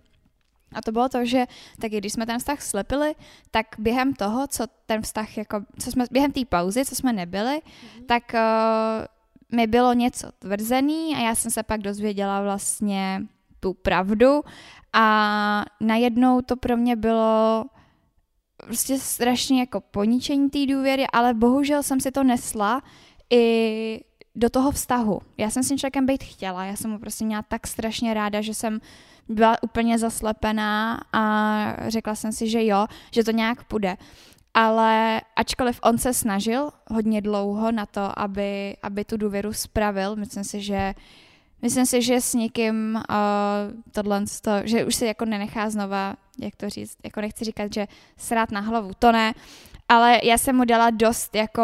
Speaker 1: A to bylo to, že taky když jsme ten vztah slepili, tak během toho, co ten vztah, jako, co jsme, během té pauzy, co jsme nebyli, mm-hmm. tak uh, mi bylo něco tvrzený a já jsem se pak dozvěděla vlastně tu pravdu a najednou to pro mě bylo prostě strašně jako poničení té důvěry, ale bohužel jsem si to nesla i do toho vztahu. Já jsem s tím člověkem být chtěla, já jsem mu prostě měla tak strašně ráda, že jsem byla úplně zaslepená a řekla jsem si, že jo, že to nějak půjde. ale ačkoliv on se snažil hodně dlouho na to, aby, aby tu důvěru spravil, myslím si, že Myslím si, že s někým uh, tohle, to, že už si jako nenechá znova, jak to říct, jako nechci říkat, že srát na hlavu, to ne, ale já jsem mu dala dost, jako,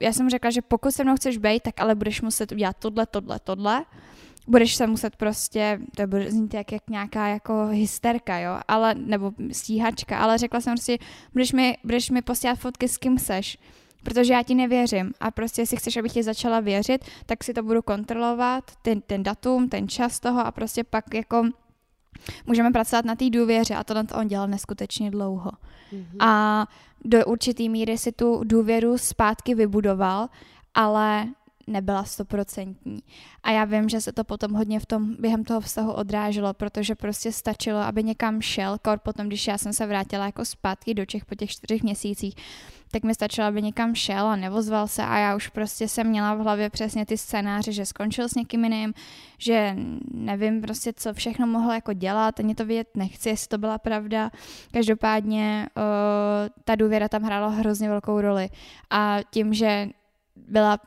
Speaker 1: já jsem mu řekla, že pokud se mnou chceš být, tak ale budeš muset udělat tohle, tohle, tohle, budeš se muset prostě, to bude znít jak, jak nějaká jako hysterka, jo, ale, nebo stíhačka, ale řekla jsem si, budeš mi, budeš mi posílat fotky s kým seš, protože já ti nevěřím. A prostě jestli chceš, abych ti začala věřit, tak si to budu kontrolovat, ten, ten datum, ten čas toho a prostě pak jako můžeme pracovat na té důvěře a tohle on dělal neskutečně dlouho. Mm-hmm. A do určitý míry si tu důvěru zpátky vybudoval, ale nebyla stoprocentní. A já vím, že se to potom hodně v tom, během toho vztahu odráželo, protože prostě stačilo, aby někam šel, kor potom, když já jsem se vrátila jako zpátky do Čech po těch čtyřech měsících, tak mi stačilo, aby někam šel a nevozval se a já už prostě jsem měla v hlavě přesně ty scénáře, že skončil s někým jiným, že nevím prostě, co všechno mohl jako dělat, ani to vědět nechci, jestli to byla pravda. Každopádně uh, ta důvěra tam hrála hrozně velkou roli a tím, že byla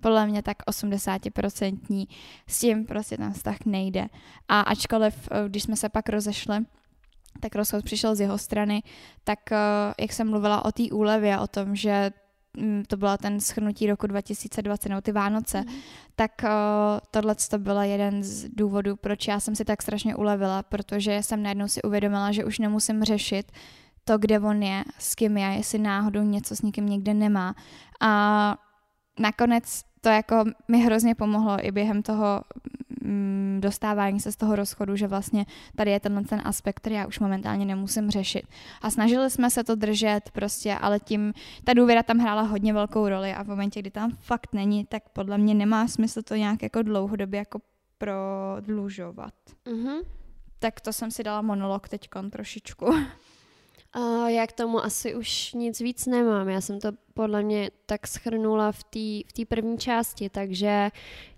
Speaker 1: podle mě tak 80% s tím prostě ten vztah nejde. A ačkoliv, eh, když jsme se pak rozešli, tak rozchod přišel z jeho strany, tak eh, jak jsem mluvila o té úlevě, o tom, že mm, to bylo ten schrnutí roku 2020, nebo ty Vánoce, mm. tak uh, tohle to byl jeden z důvodů, proč já jsem si tak strašně ulevila, protože jsem najednou si uvědomila, že už nemusím řešit to, kde on je, s kým je, jestli náhodou něco s někým někde nemá. A nakonec to jako mi hrozně pomohlo i během toho mm, dostávání se z toho rozchodu, že vlastně tady je tenhle ten aspekt, který já už momentálně nemusím řešit. A snažili jsme se to držet prostě, ale tím ta důvěra tam hrála hodně velkou roli a v momentě, kdy tam fakt není, tak podle mě nemá smysl to nějak jako dlouhodobě jako prodlužovat. Mm-hmm. Tak to jsem si dala monolog teď trošičku.
Speaker 2: Uh, já k tomu asi už nic víc nemám. Já jsem to podle mě tak schrnula v té v první části, takže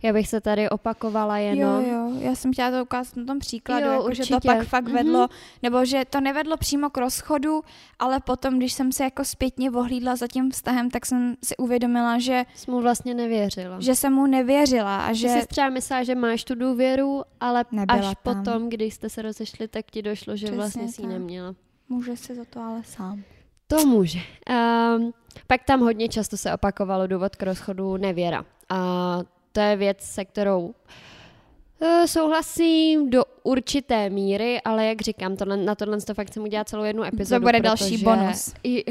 Speaker 2: já bych se tady opakovala jenom.
Speaker 1: Jo, jo, já jsem chtěla to ukázat na tom příkladu, jo, jako, že to pak fakt mm-hmm. vedlo, nebo že to nevedlo přímo k rozchodu, ale potom, když jsem se jako zpětně vohlídla za tím vztahem, tak jsem si uvědomila, že...
Speaker 2: Jsi mu vlastně nevěřila.
Speaker 1: Že jsem mu nevěřila a že...
Speaker 2: Ty jsi třeba myslela, že máš tu důvěru, ale Nebyla až tam. potom, když jste se rozešli, tak ti došlo, že Přesně vlastně si ji neměla.
Speaker 1: Může si za to ale sám.
Speaker 2: To může. Um, pak tam hodně často se opakovalo důvod k rozchodu nevěra. A to je věc, se kterou uh, souhlasím do určité míry, ale jak říkám, tohle, na tohle to fakt chcem udělat celou jednu epizodu.
Speaker 1: To bude protože, další bonus.
Speaker 2: I,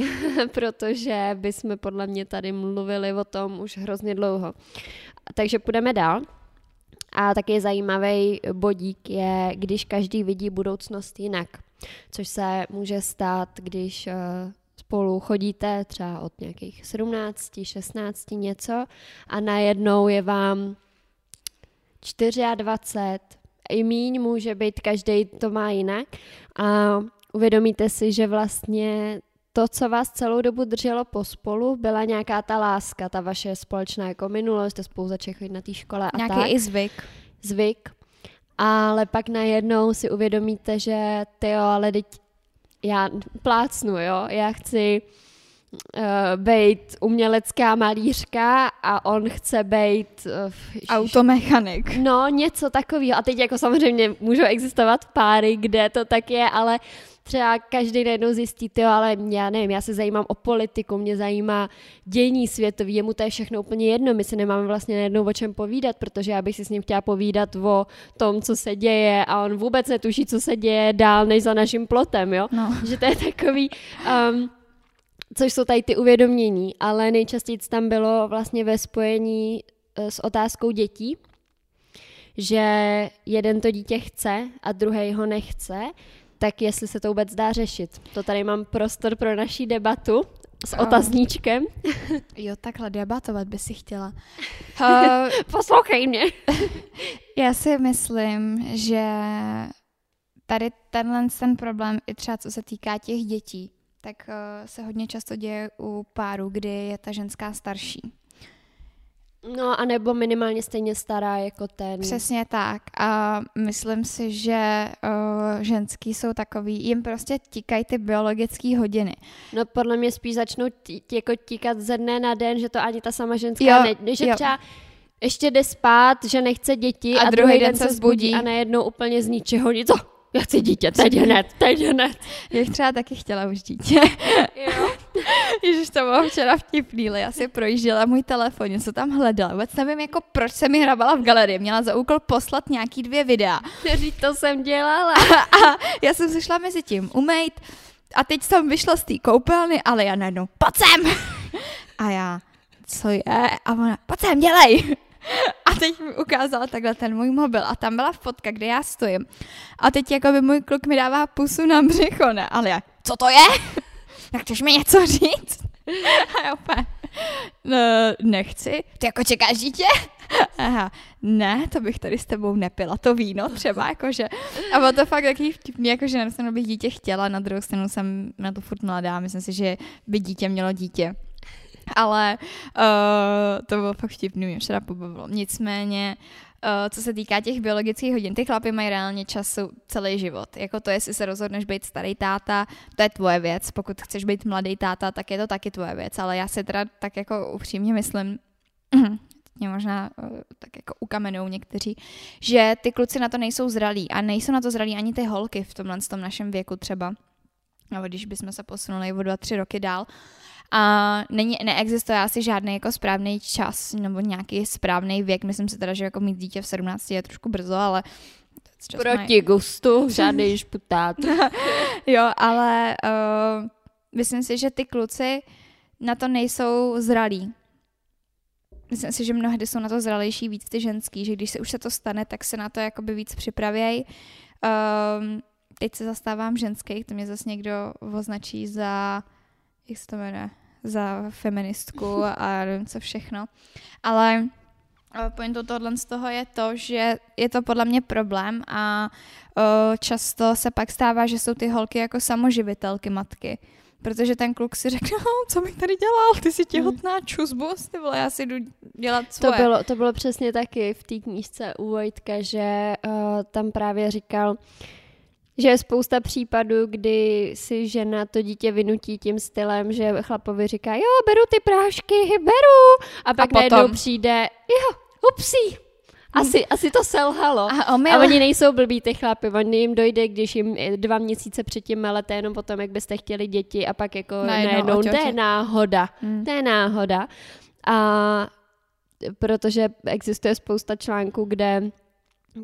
Speaker 2: protože bychom podle mě tady mluvili o tom už hrozně dlouho. Takže půjdeme dál. A taky zajímavý bodík je, když každý vidí budoucnost jinak což se může stát, když eh, spolu chodíte třeba od nějakých 17, 16 něco a najednou je vám 24, i míň může být, každý to má jinak. A uvědomíte si, že vlastně to, co vás celou dobu drželo pospolu, byla nějaká ta láska, ta vaše společná jako minulost, jste spolu začali chodit na té škole a
Speaker 1: Nějaký
Speaker 2: tak.
Speaker 1: i zvyk.
Speaker 2: Zvyk ale pak najednou si uvědomíte, že ty jo, ale teď já plácnu, jo, já chci uh, být umělecká malířka a on chce být uh,
Speaker 1: automechanik.
Speaker 2: No, něco takového. A teď jako samozřejmě můžou existovat páry, kde to tak je, ale třeba každý najednou zjistí, ty, ale já nevím, já se zajímám o politiku, mě zajímá dění světový, jemu to je všechno úplně jedno, my si nemáme vlastně najednou o čem povídat, protože já bych si s ním chtěla povídat o tom, co se děje a on vůbec netuší, co se děje dál než za naším plotem, jo? No. Že to je takový... Um, což jsou tady ty uvědomění, ale nejčastěji tam bylo vlastně ve spojení eh, s otázkou dětí, že jeden to dítě chce a druhý ho nechce tak jestli se to vůbec dá řešit. To tady mám prostor pro naší debatu s otazníčkem.
Speaker 1: Jo, takhle debatovat by si chtěla.
Speaker 2: Uh, Poslouchej mě.
Speaker 1: já si myslím, že tady tenhle ten problém, i třeba co se týká těch dětí, tak uh, se hodně často děje u páru, kdy je ta ženská starší.
Speaker 2: No a nebo minimálně stejně stará jako ten.
Speaker 1: Přesně tak. A myslím si, že uh, ženský jsou takový, jim prostě tíkají ty biologické hodiny.
Speaker 2: No podle mě spíš začnou tí, jako tíkat ze dne na den, že to ani ta sama ženská jo, ne, že jo. třeba ještě jde spát, že nechce děti a, a druhý den, den se zbudí a najednou úplně z ničeho nic. Já chci dítě, teď hned, teď hned.
Speaker 1: Já třeba taky chtěla už dítě. Jo. Ježiš, to bylo včera vtipný, já si projížděla můj telefon, něco tam hledala. Vůbec nevím, jako proč jsem mi hrabala v galerii. Měla za úkol poslat nějaký dvě videa.
Speaker 2: Kteří to jsem dělala.
Speaker 1: A, a já jsem se šla mezi tím umejt a teď jsem vyšla z té koupelny, ale já najednou, pojď sem! A já, co je? A ona, pojď sem, dělej! Teď mi ukázala takhle ten můj mobil a tam byla fotka, kde já stojím. A teď jako by můj kluk mi dává pusu na břicho, ne? Ale já, co to je? Tak chceš mi něco říct? A já úplně, no, nechci. Ty jako čekáš dítě? Aha, ne, to bych tady s tebou nepila, to víno třeba, jakože. A bylo to fakt takový vtipný, jakože na jednu bych dítě chtěla, na druhou stranu jsem na to furt mladá, myslím si, že by dítě mělo dítě ale uh, to bylo fakt vtipný, mě včera pobavilo. Nicméně, uh, co se týká těch biologických hodin, ty chlapy mají reálně času celý život. Jako to, jestli se rozhodneš být starý táta, to je tvoje věc. Pokud chceš být mladý táta, tak je to taky tvoje věc. Ale já si teda tak jako upřímně myslím, mě možná uh, tak jako ukamenou někteří, že ty kluci na to nejsou zralí a nejsou na to zralí ani ty holky v tomhle tom našem věku třeba. Nebo když bychom se posunuli o dva, tři roky dál, a není, neexistuje asi žádný jako správný čas nebo nějaký správný věk. Myslím si teda, že jako mít dítě v 17 je trošku brzo, ale
Speaker 2: Proti my... gustu, žádný šputát.
Speaker 1: jo, ale uh, myslím si, že ty kluci na to nejsou zralí. Myslím si, že mnohdy jsou na to zralejší víc ty ženský, že když se už se to stane, tak se na to jakoby víc připravějí. Um, teď se zastávám ženských, to mě zase někdo označí za, jak se to jmenuje, za feministku a nevím co všechno. Ale pointou tohle z toho je to, že je to podle mě problém a o, často se pak stává, že jsou ty holky jako samoživitelky matky. Protože ten kluk si řekne, no, co bych tady dělal, ty jsi těhotná hmm. ty vole, já si jdu dělat svoje.
Speaker 2: To bylo, to bylo přesně taky v té knížce u Vojtka, že uh, tam právě říkal, uh, že je spousta případů, kdy si žena to dítě vynutí tím stylem, že chlapovi říká, jo, beru ty prášky, beru. A pak a najednou přijde, jo, upsí, asi, hmm. asi to selhalo. A, a oni nejsou blbí ty chlapy, oni jim dojde, když jim dva měsíce předtím melete jenom potom, jak byste chtěli děti a pak jako najednou, najednou to je náhoda. Hmm. To je náhoda. A protože existuje spousta článků, kde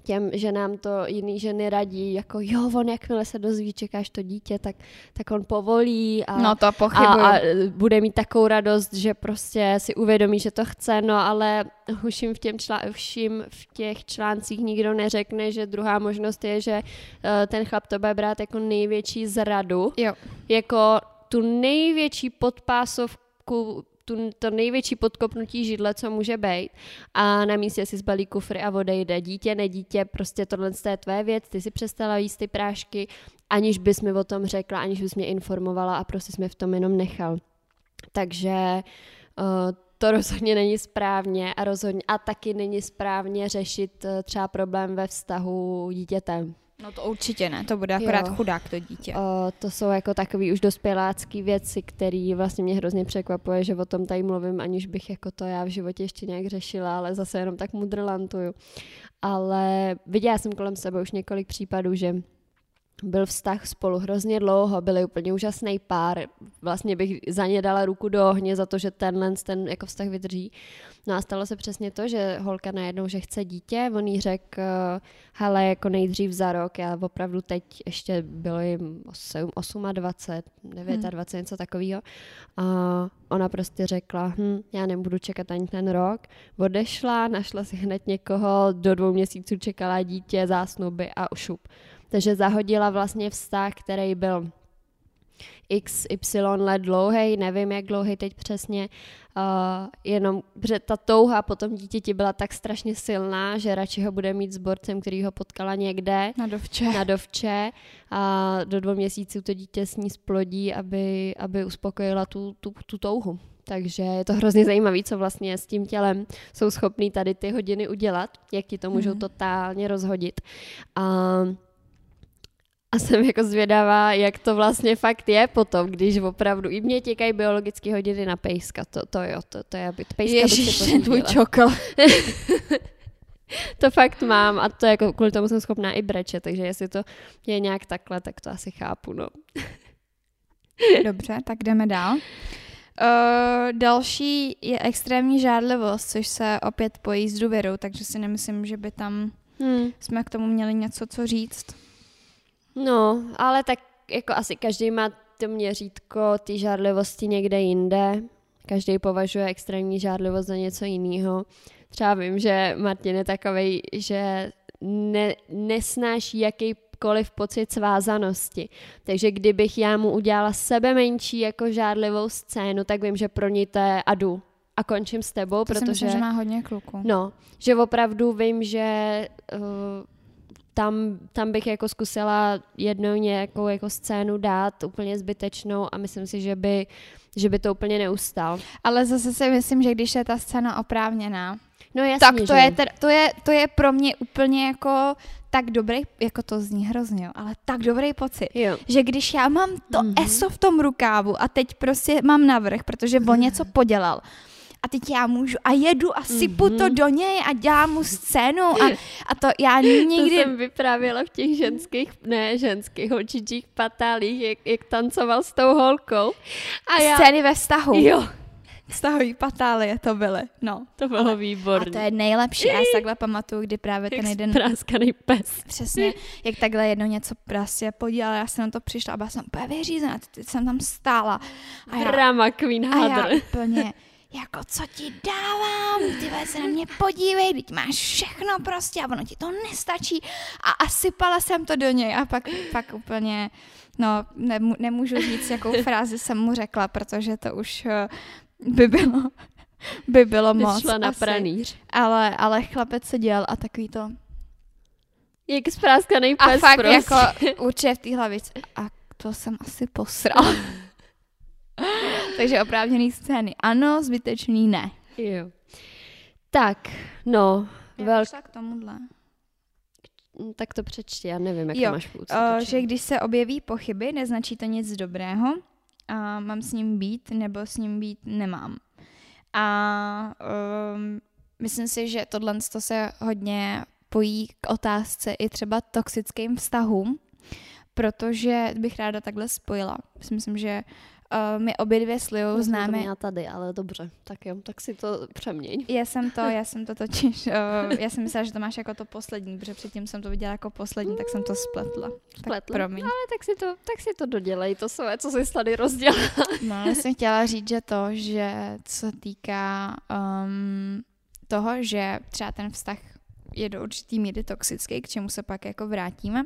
Speaker 2: těm ženám to jiný ženy radí, jako jo, on jakmile se dozví, čekáš to dítě, tak, tak on povolí a,
Speaker 1: no to a,
Speaker 2: a bude mít takovou radost, že prostě si uvědomí, že to chce, no ale už jim v, těm člá, už jim v těch článcích nikdo neřekne, že druhá možnost je, že uh, ten chlap to bude brát jako největší zradu,
Speaker 1: jo.
Speaker 2: jako tu největší podpásovku tu, to největší podkopnutí židle, co může být a na místě si zbalí kufry a odejde. Dítě, nedítě, prostě tohle je tvé věc, ty si přestala jíst ty prášky, aniž bys mi o tom řekla, aniž bys mě informovala a prostě jsme v tom jenom nechal. Takže uh, to rozhodně není správně a rozhodně a taky není správně řešit uh, třeba problém ve vztahu dítětem.
Speaker 1: No to určitě ne, to bude akorát jo. chudák to dítě.
Speaker 2: O, to jsou jako takový už dospělácký věci, který vlastně mě hrozně překvapuje, že o tom tady mluvím, aniž bych jako to já v životě ještě nějak řešila, ale zase jenom tak mudrlantuju. Ale viděla jsem kolem sebe už několik případů, že byl vztah spolu hrozně dlouho, byli úplně úžasný pár. Vlastně bych za ně dala ruku do ohně za to, že tenhle ten jako vztah vydrží. No a stalo se přesně to, že holka najednou, že chce dítě, on jí řekl, hele, jako nejdřív za rok, já opravdu teď ještě bylo jim 8, 28, 29, hmm. něco takového. A ona prostě řekla, hm, já nebudu čekat ani ten rok. Odešla, našla si hned někoho, do dvou měsíců čekala dítě, zásnuby a šup. Takže zahodila vlastně vztah, který byl XY let dlouhý, nevím jak dlouhý teď přesně, uh, jenom, že ta touha po tom dítěti byla tak strašně silná, že radši ho bude mít s borcem, který ho potkala někde.
Speaker 1: Na dovče.
Speaker 2: Na dovče a do dvou měsíců to dítě s ní splodí, aby, aby uspokojila tu, tu, tu touhu. takže je to hrozně zajímavé, co vlastně s tím tělem jsou schopný tady ty hodiny udělat, jak ti to můžou mm. totálně rozhodit. A a jsem jako zvědavá, jak to vlastně fakt je potom, když opravdu, i mě těkají biologické hodiny na pejska, to, to jo, to, to je, pejska
Speaker 1: Ježiš, ten tvůj čokol.
Speaker 2: to fakt mám a to jako kvůli tomu jsem schopná i brečet, takže jestli to je nějak takhle, tak to asi chápu, no.
Speaker 1: Dobře, tak jdeme dál. Uh, další je extrémní žádlivost, což se opět pojí s důvěrou, takže si nemyslím, že by tam hmm. jsme k tomu měli něco co říct.
Speaker 2: No, ale tak jako asi každý má to měřítko ty žádlivosti někde jinde. Každý považuje extrémní žádlivost za něco jiného. Třeba vím, že Martin je takový, že ne, nesnáší jakýkoliv pocit svázanosti. Takže kdybych já mu udělala sebe menší jako žádlivou scénu, tak vím, že pro ní to je adu. A končím s tebou,
Speaker 1: to
Speaker 2: protože...
Speaker 1: myslím, že má hodně kluků.
Speaker 2: No, že opravdu vím, že uh, tam, tam bych jako zkusila jednou nějakou jako scénu dát úplně zbytečnou a myslím si, že by, že by to úplně neustal.
Speaker 1: Ale zase si myslím, že když je ta scéna oprávněná,
Speaker 2: no jasný,
Speaker 1: tak to
Speaker 2: že?
Speaker 1: je, ter, to, je, to je pro mě úplně jako tak dobrý, jako to zní hrozně, ale tak dobrý pocit,
Speaker 2: jo.
Speaker 1: že když já mám to mm-hmm. ESO v tom rukávu a teď prostě mám navrh, protože on něco podělal, a teď já můžu a jedu a sypu mm-hmm. to mhm. do něj a dělám mu scénu a, a to já nikdy...
Speaker 2: To jsem vyprávěla v těch ženských, ne ženských, holčičích patálích, jak, jak tancoval s tou holkou.
Speaker 1: A já... Scény ve vztahu.
Speaker 2: Jo.
Speaker 1: Vztahový patálie to byly, no.
Speaker 2: To bylo výborné.
Speaker 1: A to je nejlepší, já si takhle pamatuju, kdy právě ten jeden...
Speaker 2: Práskaný pes.
Speaker 1: Přesně, jak takhle jedno něco prostě podělal, já jsem na to přišla a byla jsem úplně vyřízená, teď jsem tam stála.
Speaker 2: A já, Drama Queen
Speaker 1: A já úplně, jako co ti dávám, ty se na mě podívej, teď máš všechno prostě a ono ti to nestačí a, a sypala jsem to do něj a pak, pak úplně, no nemů, nemůžu říct, jakou frázi jsem mu řekla, protože to už eh, by bylo, by bylo Ty moc.
Speaker 2: šla na asi. pranýř.
Speaker 1: Ale, ale chlapec se dělal a takový to...
Speaker 2: Jak spráskaný pes
Speaker 1: A fakt
Speaker 2: prostě.
Speaker 1: jako určitě v té hlavici. A to jsem asi posral. Takže oprávněný scény ano, zbytečný ne.
Speaker 2: Jo. Tak, no.
Speaker 1: Já k tomuhle.
Speaker 2: Tak to přečti, já nevím, jak
Speaker 1: jo,
Speaker 2: to máš v uh,
Speaker 1: že když se objeví pochyby, neznačí to nic dobrého. A mám s ním být, nebo s ním být nemám. A um, myslím si, že tohle se hodně pojí k otázce i třeba toxickým vztahům, protože bych ráda takhle spojila. Myslím, že Uh, my obě dvě s Liou známe.
Speaker 2: Já tady, ale dobře, tak jo, tak si to přeměň.
Speaker 1: Já jsem to, já jsem to totiž, uh, já jsem myslela, že to máš jako to poslední, protože předtím jsem to viděla jako poslední, tak jsem to spletla.
Speaker 2: Spletla, tak promiň. ale tak si to, tak si to dodělej, to své, co jsi tady rozdělala.
Speaker 1: no, já jsem chtěla říct, že to, že co týká um, toho, že třeba ten vztah je do určitý míry toxický, k čemu se pak jako vrátíme,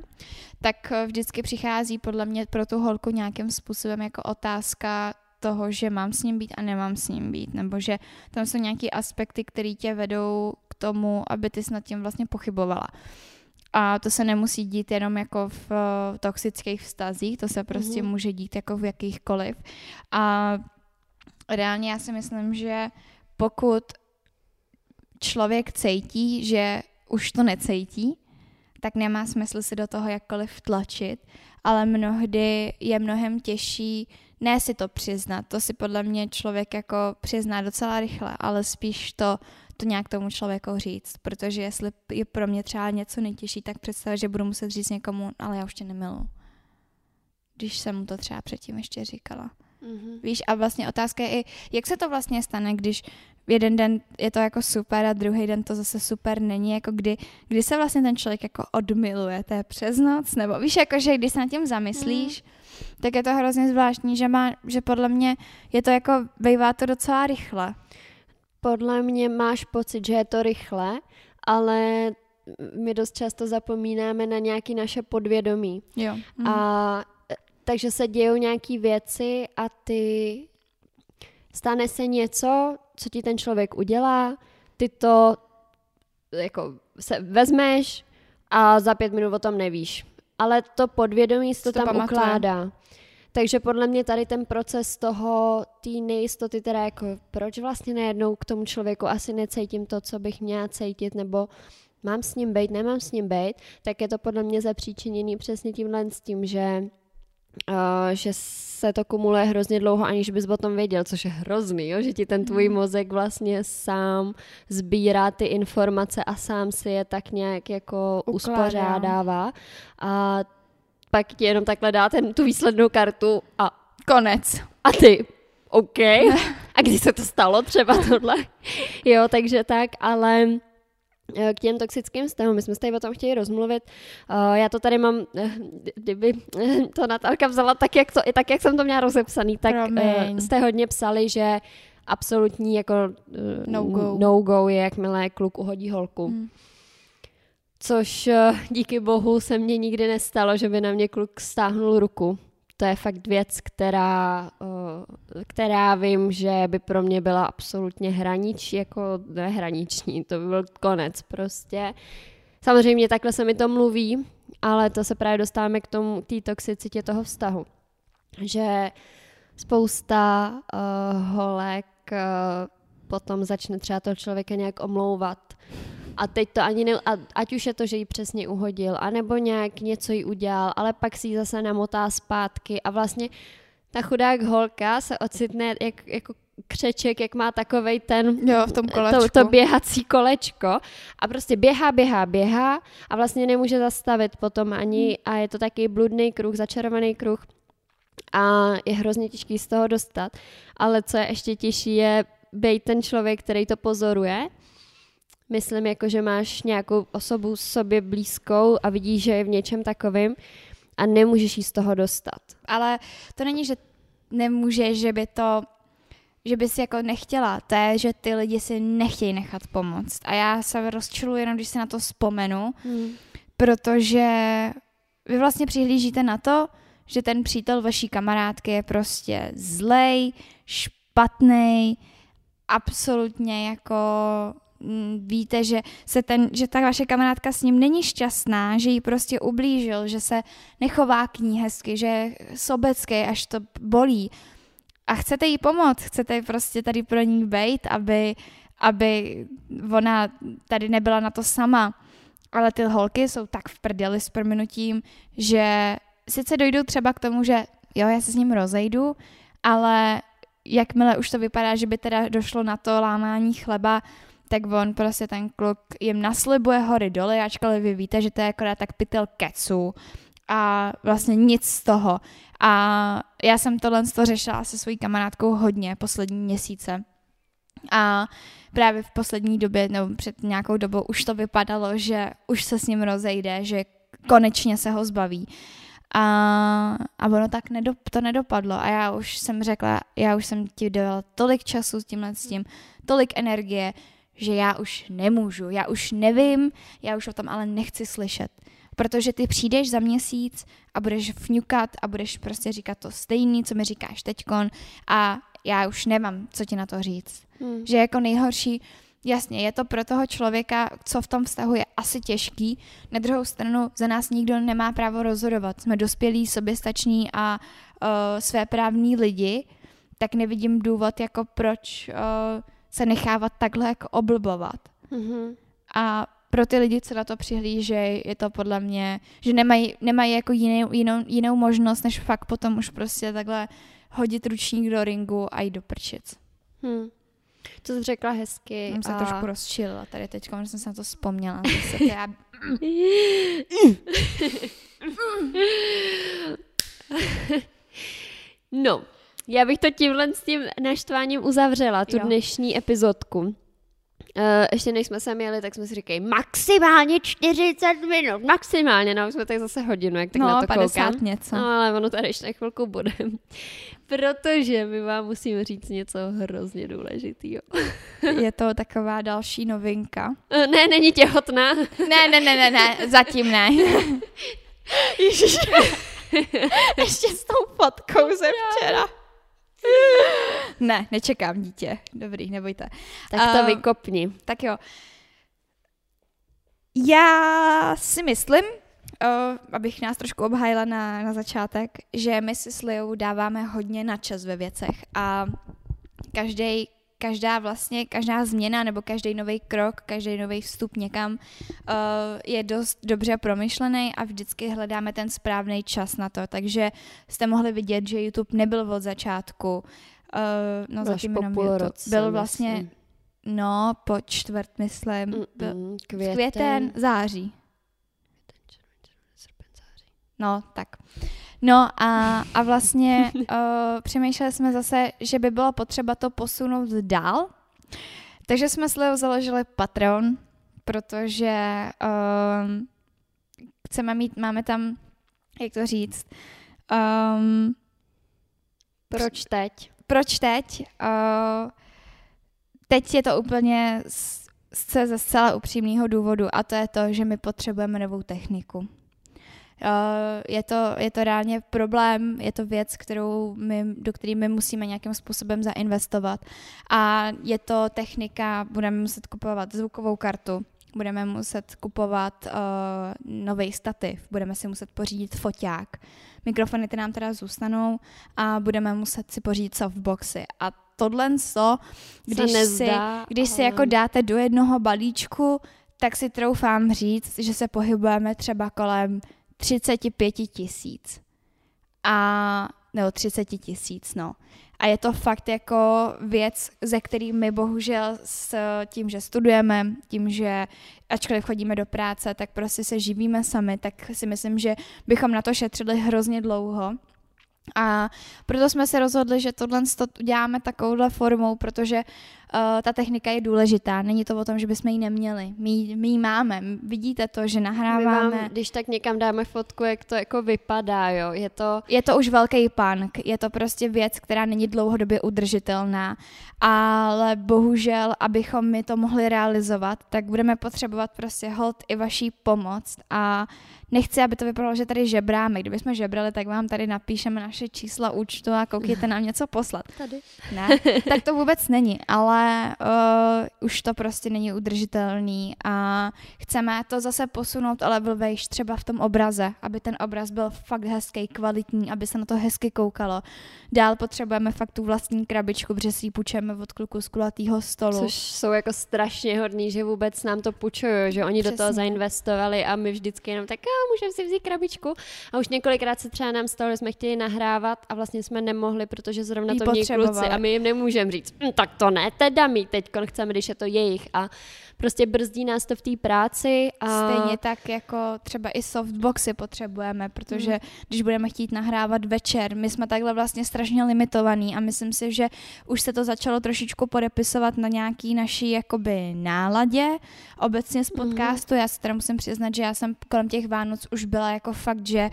Speaker 1: tak eh, vždycky přichází podle mě pro tu holku nějakým způsobem jako otázka toho, že mám s ním být a nemám s ním být, nebo že tam jsou nějaké aspekty, které tě vedou k tomu, aby ty nad tím vlastně pochybovala. A to se nemusí dít jenom jako v uh, toxických vztazích, to se prostě mm-hmm. může dít jako v jakýchkoliv. A reálně já si myslím, že pokud člověk cítí, že už to necítí, tak nemá smysl si do toho jakkoliv tlačit, ale mnohdy je mnohem těžší ne si to přiznat, to si podle mě člověk jako přizná docela rychle, ale spíš to, to nějak tomu člověku říct, protože jestli je pro mě třeba něco nejtěžší, tak představit, že budu muset říct někomu, ale já už tě nemilu. Když jsem mu to třeba předtím ještě říkala. Mm-hmm. Víš, a vlastně otázka je i, jak se to vlastně stane, když jeden den je to jako super a druhý den to zase super není, jako kdy, kdy se vlastně ten člověk jako odmiluje, to je přes noc, nebo víš, jako že když se nad tím zamyslíš, mm. tak je to hrozně zvláštní, že má, že podle mě je to jako, bývá to docela rychle.
Speaker 2: Podle mě máš pocit, že je to rychle, ale my dost často zapomínáme na nějaké naše podvědomí.
Speaker 1: Jo.
Speaker 2: Mm. A takže se dějou nějaké věci a ty stane se něco, co ti ten člověk udělá, ty to jako se vezmeš a za pět minut o tom nevíš. Ale to podvědomí to, to tam pamatuje. ukládá. Takže podle mě tady ten proces toho, té nejistoty, teda jako proč vlastně najednou k tomu člověku asi necítím to, co bych měla cítit, nebo mám s ním být, nemám s ním být, tak je to podle mě zapříčiněný přesně tímhle s tím, že Uh, že se to kumuluje hrozně dlouho, aniž bys o tom věděl, což je hrozný, jo? že ti ten tvůj hmm. mozek vlastně sám sbírá ty informace a sám si je tak nějak jako Ukládá. uspořádává a pak ti jenom takhle dá ten, tu výslednou kartu a
Speaker 1: konec.
Speaker 2: A ty, OK. A kdy se to stalo třeba tohle? jo, takže tak, ale Eh, k těm toxickým vztahům. My jsme se tady o tom chtěli rozmluvit. Uh, já to tady mám, eh, kdyby to Natálka vzala tak, jak, to, tak, jak jsem to měla rozepsaný, tak uh, jste hodně psali, že absolutní jako no-go. no-go je, jakmile kluk uhodí holku. Hmm. Což díky bohu se mně nikdy nestalo, že by na mě kluk stáhnul ruku to je fakt věc, která, eh, která vím, že by pro mě byla absolutně hraniční, jako nehraniční, to by byl konec prostě. Samozřejmě takhle se mi to mluví, ale to se právě dostáváme k tomu, té toxicitě toho vztahu. Že spousta uh, holek uh, potom začne třeba toho člověka nějak omlouvat a teď to ani ne, a, ať už je to, že ji přesně uhodil, anebo nějak něco jí udělal, ale pak si ji zase namotá zpátky a vlastně ta chudák holka se ocitne jak, jako křeček, jak má takovej ten
Speaker 1: jo, v tom kolečku.
Speaker 2: To, to běhací kolečko a prostě běhá, běhá, běhá a vlastně nemůže zastavit potom ani hmm. a je to taky bludný kruh, začarovaný kruh a je hrozně těžký z toho dostat, ale co je ještě těžší je být ten člověk, který to pozoruje myslím, jako že máš nějakou osobu sobě blízkou a vidíš, že je v něčem takovým a nemůžeš jí z toho dostat.
Speaker 1: Ale to není, že nemůžeš, že by to že bys jako nechtěla, to je, že ty lidi si nechtějí nechat pomoct. A já se rozčiluji jenom, když se na to vzpomenu, hmm. protože vy vlastně přihlížíte na to, že ten přítel vaší kamarádky je prostě zlej, špatný, absolutně jako víte, že, se ten, že ta vaše kamarádka s ním není šťastná, že jí prostě ublížil, že se nechová k ní hezky, že je sobecký, až to bolí. A chcete jí pomoct, chcete prostě tady pro ní být, aby, aby ona tady nebyla na to sama. Ale ty holky jsou tak v prdeli s prominutím, že sice dojdou třeba k tomu, že jo, já se s ním rozejdu, ale jakmile už to vypadá, že by teda došlo na to lámání chleba, tak on prostě ten kluk jim naslibuje hory doly, ačkoliv vy víte, že to je akorát tak pytel kecu a vlastně nic z toho. A já jsem tohle to řešila se svojí kamarádkou hodně poslední měsíce. A právě v poslední době, nebo před nějakou dobou, už to vypadalo, že už se s ním rozejde, že konečně se ho zbaví. A, a ono tak nedop, to nedopadlo. A já už jsem řekla, já už jsem ti dala tolik času s tímhle s tím, tolik energie, že já už nemůžu, já už nevím, já už o tom ale nechci slyšet. Protože ty přijdeš za měsíc a budeš vňukat a budeš prostě říkat to stejný, co mi říkáš teďkon a já už nemám, co ti na to říct. Hmm. Že jako nejhorší, jasně, je to pro toho člověka, co v tom vztahu je asi těžký. Na druhou stranu za nás nikdo nemá právo rozhodovat. Jsme dospělí, soběstační a uh, svéprávní lidi, tak nevidím důvod, jako proč uh, se nechávat takhle jako oblbovat. Mm-hmm. A pro ty lidi, co na to přihlížejí, je to podle mě, že nemají, nemají jako jinou, jinou, jinou možnost, než fakt potom už prostě takhle hodit ručník do ringu a jít do prčic. Hmm.
Speaker 2: To jsi řekla hezky.
Speaker 1: Jsem se a... trošku rozčilila tady teď, když jsem se na to vzpomněla. Zase já...
Speaker 2: no, já bych to tímhle s tím naštváním uzavřela, tu jo. dnešní epizodku. Uh, ještě než jsme se měli, tak jsme si říkali maximálně 40 minut, maximálně, no už jsme tak zase hodinu, jak tak
Speaker 1: no,
Speaker 2: na to
Speaker 1: 50 koukám. něco.
Speaker 2: No ale ono tady ještě chvilku bude. Protože my vám musíme říct něco hrozně důležitého.
Speaker 1: Je to taková další novinka.
Speaker 2: Uh, ne, není těhotná.
Speaker 1: ne, ne, ne, ne, ne, zatím ne. Ježiš. ještě s tou fotkou ze včera. Ne, nečekám dítě. Dobrý, nebojte.
Speaker 2: Tak to uh, vykopni.
Speaker 1: Tak jo. Já si myslím, uh, abych nás trošku obhájila na, na začátek, že my si s Liou dáváme hodně na čas ve věcech a každý každá vlastně, každá změna nebo každý nový krok, každý nový vstup někam uh, je dost dobře promyšlený a vždycky hledáme ten správný čas na to. Takže jste mohli vidět, že YouTube nebyl od začátku, uh, no zatím jenom YouTube, roce, byl vlastně, myslím. no po čtvrt, myslím,
Speaker 2: Mm-mm, květen.
Speaker 1: květen, září. No, tak. No a, a vlastně uh, přemýšleli jsme zase, že by bylo potřeba to posunout dál. Takže jsme s Leo založili Patreon, protože uh, chceme mít, máme tam, jak to říct, um,
Speaker 2: proč teď?
Speaker 1: Proč teď? Uh, teď je to úplně z, ze zcela upřímného důvodu a to je to, že my potřebujeme novou techniku. Uh, je, to, je to reálně problém, je to věc, kterou my, do které my musíme nějakým způsobem zainvestovat. A je to technika, budeme muset kupovat zvukovou kartu, budeme muset kupovat uh, nový stativ, budeme si muset pořídit foťák. Mikrofony ty nám teda zůstanou a budeme muset si pořídit softboxy. A tohle, když, nezdá, si, když ale... si jako dáte do jednoho balíčku, tak si troufám říct, že se pohybujeme třeba kolem 35 tisíc. A, nebo 30 tisíc, no. A je to fakt jako věc, ze který my bohužel s tím, že studujeme, tím, že ačkoliv chodíme do práce, tak prostě se živíme sami, tak si myslím, že bychom na to šetřili hrozně dlouho. A proto jsme se rozhodli, že tohle uděláme takovouhle formou, protože uh, ta technika je důležitá. Není to o tom, že bychom ji neměli. My, my ji máme. Vidíte to, že nahráváme.
Speaker 2: vám, když tak někam dáme fotku, jak to jako vypadá, jo. Je to...
Speaker 1: Je to už velký punk. Je to prostě věc, která není dlouhodobě udržitelná. Ale bohužel, abychom my to mohli realizovat, tak budeme potřebovat prostě hold i vaší pomoc a nechci, aby to vypadalo, že tady žebráme. Kdyby jsme žebrali, tak vám tady napíšeme naše čísla účtu a koukněte nám něco poslat.
Speaker 2: Tady.
Speaker 1: Ne, tak to vůbec není, ale uh, už to prostě není udržitelný a chceme to zase posunout ale byl vejš třeba v tom obraze, aby ten obraz byl fakt hezký, kvalitní, aby se na to hezky koukalo. Dál potřebujeme fakt tu vlastní krabičku, protože si ji půjčeme od kluku z kulatýho stolu.
Speaker 2: Což jsou jako strašně hodný, že vůbec nám to půjčují, že oni Přesně. do toho zainvestovali a my vždycky jenom tak, můžeme si vzít krabičku. A už několikrát se třeba nám stalo, že jsme chtěli nahrávat a vlastně jsme nemohli, protože zrovna to měli kluci a my jim nemůžeme říct, hm, tak to ne, teda my teď chceme, když je to jejich. A prostě brzdí nás to v té práci. A...
Speaker 1: Stejně tak jako třeba i softboxy potřebujeme, protože hmm. když budeme chtít nahrávat večer, my jsme takhle vlastně strašně limitovaný a myslím si, že už se to začalo trošičku podepisovat na nějaký naší jakoby náladě obecně z mhm. podcastu. Hmm. Já se teda musím přiznat, že já jsem kolem těch Vánoc už byla jako fakt, že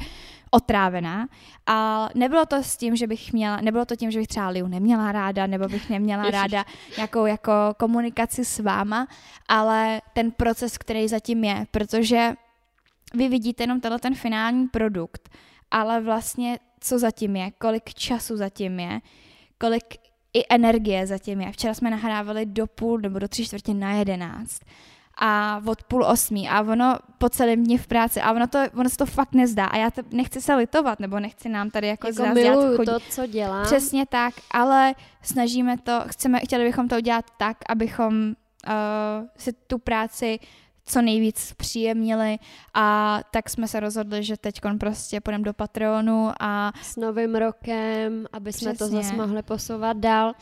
Speaker 1: otrávená. A nebylo to s tím, že bych měla, nebylo to tím, že bych třeba Liu neměla ráda, nebo bych neměla Ježiš. ráda nějakou jako komunikaci s váma, ale ten proces, který zatím je, protože vy vidíte jenom tenhle ten finální produkt, ale vlastně co zatím je, kolik času zatím je, kolik i energie zatím je. Včera jsme nahrávali do půl nebo do tři čtvrtě na jedenáct a od půl osmí a ono po celém dní v práci a ono, to, ono se to fakt nezdá a já to nechci se litovat nebo nechci nám tady jako,
Speaker 2: jako miluju chodit. to, co dělám.
Speaker 1: Přesně tak, ale snažíme to, chceme, chtěli bychom to udělat tak, abychom uh, si tu práci co nejvíc příjemnili a tak jsme se rozhodli, že teď prostě půjdeme do Patreonu a...
Speaker 2: S novým rokem, aby jsme Přesně. to zase mohli posouvat dál.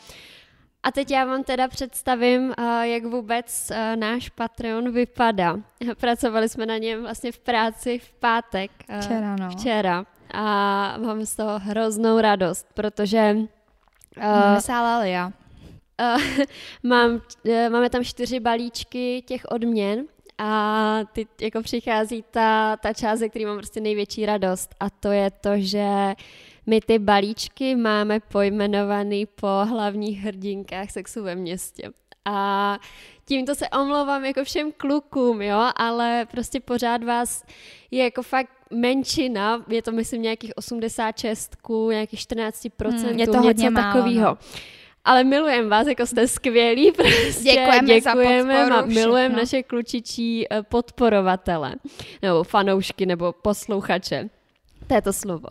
Speaker 2: A teď já vám teda představím, jak vůbec náš Patreon vypadá. Pracovali jsme na něm vlastně v práci v pátek.
Speaker 1: Včera, no.
Speaker 2: Včera. A mám z toho hroznou radost, protože...
Speaker 1: Vysála já.
Speaker 2: mám, máme tam čtyři balíčky těch odměn a ty jako přichází ta, ta část, ze který mám prostě největší radost a to je to, že my ty balíčky máme pojmenovaný po hlavních hrdinkách sexu ve městě. A tímto se omlouvám jako všem klukům, jo, ale prostě pořád vás je jako fakt menšina, je to myslím nějakých 86, nějakých 14%, hmm, je to něco takového. ale milujeme vás, jako jste skvělí. Prostě
Speaker 1: děkujeme, děkujeme za podporu,
Speaker 2: milujeme naše klučičí eh, podporovatele, nebo fanoušky, nebo posluchače. To je to slovo.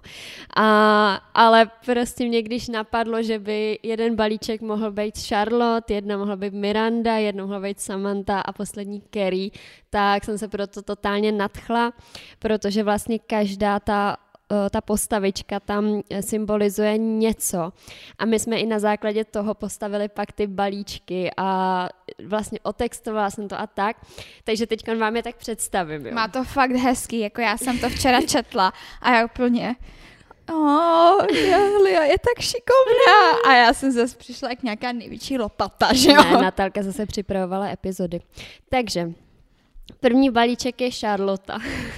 Speaker 2: A, ale prostě mě když napadlo, že by jeden balíček mohl být Charlotte, jedna mohla být Miranda, jedna mohla být Samantha a poslední Kerry, tak jsem se proto totálně nadchla, protože vlastně každá ta ta postavička tam eh, symbolizuje něco. A my jsme i na základě toho postavili pak ty balíčky a vlastně otextovala jsem to a tak. Takže teď vám je tak představím. Jo.
Speaker 1: Má to fakt hezký, jako já jsem to včera četla a já úplně Oh, Lia je tak šikovná. A já jsem zase přišla jak nějaká největší lopata, že jo?
Speaker 2: Ne, Natálka zase připravovala epizody. Takže První balíček je Charlotte.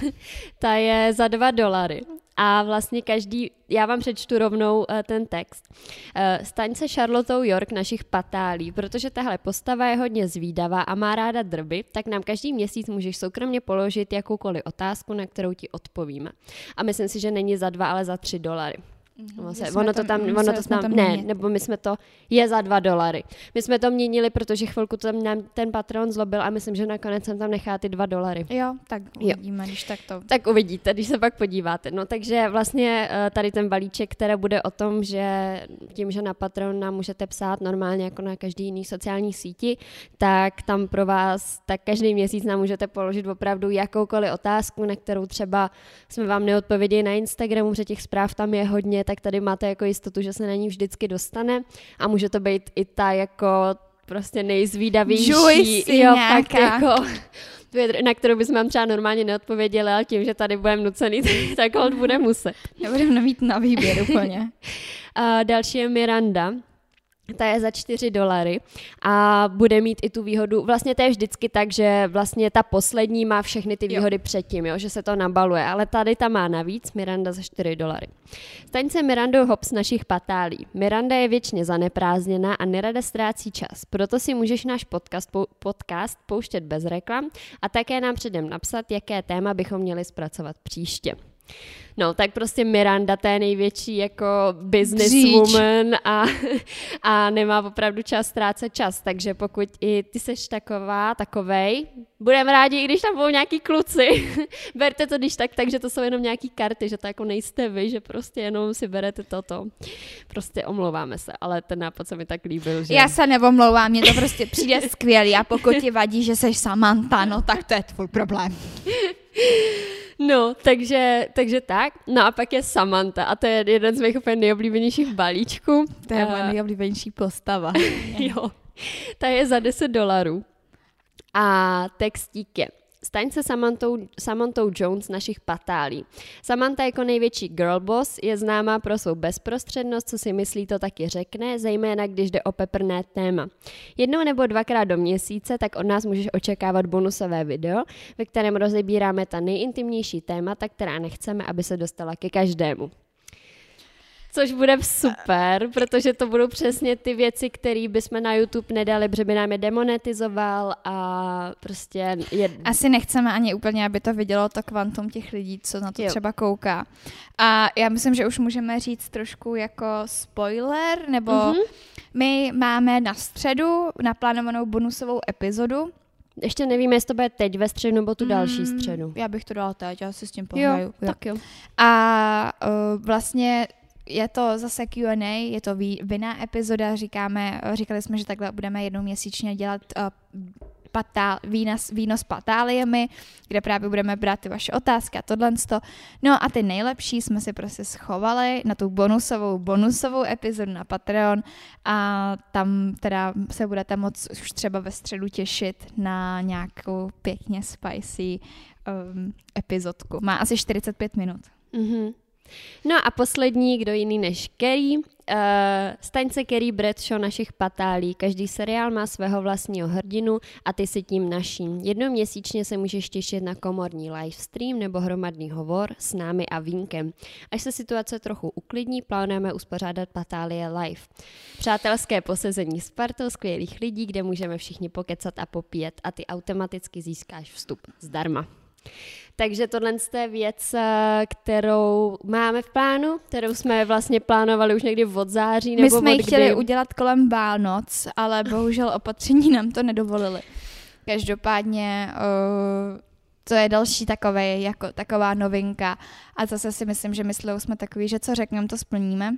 Speaker 2: Ta je za dva dolary. A vlastně každý, já vám přečtu rovnou uh, ten text. Uh, staň se Charlotou York našich patálí, protože tahle postava je hodně zvídavá a má ráda drby, tak nám každý měsíc můžeš soukromně položit jakoukoliv otázku, na kterou ti odpovíme. A myslím si, že není za dva, ale za tři dolary. Mm-hmm. Se, ono to tam, ono to tam, ne, nebo my jsme to, je za dva dolary. My jsme to měnili, protože chvilku tam nám ten patron zlobil a myslím, že nakonec jsem tam nechá ty dva dolary.
Speaker 1: Jo, tak uvidíme, jo. když tak to.
Speaker 2: Tak uvidíte, když se pak podíváte. No takže vlastně eh, tady ten balíček, který bude o tom, že tím, že na patron nám můžete psát normálně jako na každý jiný sociální síti, tak tam pro vás, tak každý měsíc nám můžete položit opravdu jakoukoliv otázku, na kterou třeba jsme vám neodpověděli na Instagramu, protože těch zpráv tam je hodně, tak tady máte jako jistotu, že se na ní vždycky dostane a může to být i ta jako prostě nejzvídavější.
Speaker 1: Juicy jo, fakt jako,
Speaker 2: na kterou bychom vám třeba normálně neodpověděli, ale tím, že tady budeme nucený, tak hold bude muset.
Speaker 1: Nebudeme mít na výběr úplně.
Speaker 2: a další je Miranda ta je za 4 dolary a bude mít i tu výhodu, vlastně to je vždycky tak, že vlastně ta poslední má všechny ty výhody jo. předtím, jo, že se to nabaluje, ale tady ta má navíc, Miranda za 4 dolary. Staň se Mirandou Hobbs našich patálí. Miranda je věčně zaneprázdněná a nerada ztrácí čas, proto si můžeš náš podcast, podcast pouštět bez reklam a také nám předem napsat, jaké téma bychom měli zpracovat příště. No, tak prostě Miranda, to je největší jako businesswoman a, a nemá opravdu čas ztrácet čas, takže pokud i ty seš taková, takovej, budeme rádi, i když tam budou nějaký kluci. Berte to když tak, takže to jsou jenom nějaký karty, že to jako nejste vy, že prostě jenom si berete toto. Prostě omlouváme se, ale ten nápad se mi tak líbil, že...
Speaker 1: Já se neomlouvám, mě to prostě přijde skvělý a pokud ti vadí, že seš Samantha, no tak to je tvůj problém.
Speaker 2: No, takže, takže tak. No a pak je Samantha a to je jeden z mých úplně nejoblíbenějších balíčků.
Speaker 1: To je moje nejoblíbenější postava.
Speaker 2: jo. Ta je za 10 dolarů. A textík je Staň se Samantou, Samantou Jones našich patálí. Samantha jako největší girlboss je známá pro svou bezprostřednost, co si myslí, to taky řekne, zejména když jde o peprné téma. Jednou nebo dvakrát do měsíce tak od nás můžeš očekávat bonusové video, ve kterém rozebíráme ta nejintimnější témata, která nechceme, aby se dostala ke každému. Což bude super, protože to budou přesně ty věci, které bychom na YouTube nedali, protože by nám je demonetizoval a prostě... Je...
Speaker 1: Asi nechceme ani úplně, aby to vidělo to kvantum těch lidí, co na to jo. třeba kouká. A já myslím, že už můžeme říct trošku jako spoiler, nebo mm-hmm. my máme na středu naplánovanou bonusovou epizodu,
Speaker 2: ještě nevíme, jestli to bude teď ve středu nebo tu další mm, středu.
Speaker 1: Já bych to dala teď, já si s tím pohraju. Jo,
Speaker 2: jo. tak jo.
Speaker 1: A uh, vlastně je to zase Q&A, je to vinná epizoda, říkáme, říkali jsme, že takhle budeme jednou měsíčně dělat uh, patál, vína, víno s patáliemi, kde právě budeme brát ty vaše otázky a tohle. No a ty nejlepší jsme si prostě schovali na tu bonusovou, bonusovou epizodu na Patreon a tam teda se budete moc už třeba ve středu těšit na nějakou pěkně spicy um, epizodku. Má asi 45 minut.
Speaker 2: Mm-hmm. No a poslední, kdo jiný než Kerry. Uh, staň se Kerry Bradshaw našich patálí. Každý seriál má svého vlastního hrdinu a ty si tím naším. Jednou měsíčně se můžeš těšit na komorní livestream nebo hromadný hovor s námi a Vínkem. Až se situace trochu uklidní, plánujeme uspořádat patálie live. Přátelské posezení s partou skvělých lidí, kde můžeme všichni pokecat a popíjet a ty automaticky získáš vstup zdarma. Takže tohle je věc, eh, kterou máme v plánu, kterou jsme vlastně plánovali už někdy od září. Nebo
Speaker 1: My jsme
Speaker 2: ji
Speaker 1: chtěli udělat kolem Vánoc, ale bohužel opatření nám to nedovolili. Každopádně uh, to je další takové, jako taková novinka. A zase si myslím, že myslou jsme takový, že co řekneme, to splníme.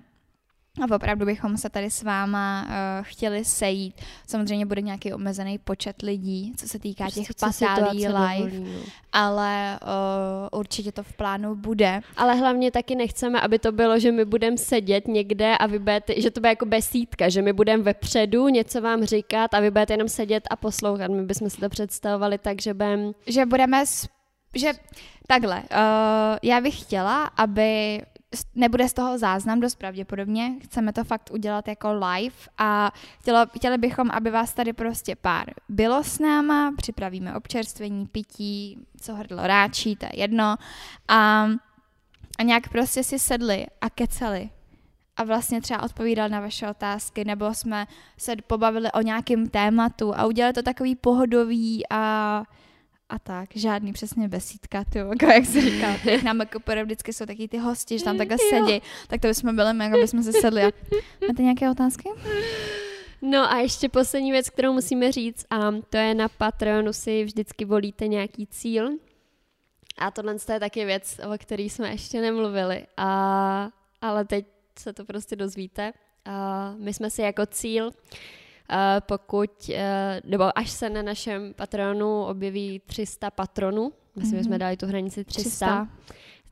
Speaker 1: A opravdu bychom se tady s váma uh, chtěli sejít. Samozřejmě bude nějaký omezený počet lidí, co se týká prostě těch patálí live, dovolí, no. ale uh, určitě to v plánu bude.
Speaker 2: Ale hlavně taky nechceme, aby to bylo, že my budeme sedět někde a vy budete, že to bude jako besídka, že my budeme vepředu něco vám říkat a vy budete jenom sedět a poslouchat. My bychom si to představovali tak, že budeme...
Speaker 1: Že budeme že takhle, uh, já bych chtěla, aby nebude z toho záznam dost pravděpodobně, chceme to fakt udělat jako live a chtělo, chtěli bychom, aby vás tady prostě pár bylo s náma, připravíme občerstvení, pití, co hrdlo ráčí, to je jedno. A, a nějak prostě si sedli a keceli. A vlastně třeba odpovídal na vaše otázky, nebo jsme se pobavili o nějakém tématu a udělali to takový pohodový a a tak, žádný přesně besídka, ty, jako jak se říká, nám jako vždycky jsou taky ty hosti, že tam takhle sedí, tak to bychom byli, jako bychom se sedli. A máte nějaké otázky?
Speaker 2: No a ještě poslední věc, kterou musíme říct, a to je na Patreonu si vždycky volíte nějaký cíl. A tohle je taky věc, o které jsme ještě nemluvili, a, ale teď se to prostě dozvíte. A my jsme si jako cíl pokud, eh, nebo až se na našem patronu objeví 300 patronů, myslím, mm-hmm. že jsme mhm. dali tu hranici 300, 300,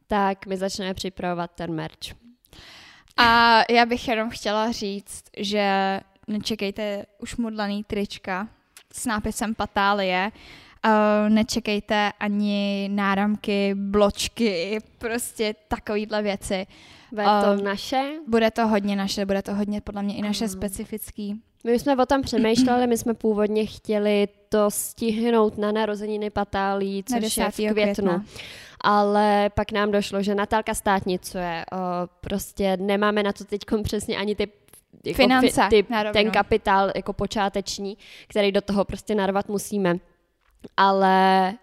Speaker 2: tak my začneme připravovat ten merch.
Speaker 1: A já bych jenom chtěla říct, že nečekejte už modlaný trička s nápisem Patálie, Uh, nečekejte ani náramky, bločky, prostě takovýhle věci.
Speaker 2: Bude to uh, naše?
Speaker 1: Bude to hodně naše, bude to hodně podle mě i naše uh. specifický.
Speaker 2: My jsme o tom přemýšleli, my jsme původně chtěli to stihnout na narozeniny Patálí, což je v květnu. Května. Ale pak nám došlo, že Natálka státnicuje, o, prostě nemáme na to teď přesně ani ty
Speaker 1: jako Finance,
Speaker 2: ty, ten kapitál jako počáteční, který do toho prostě narvat musíme. Ale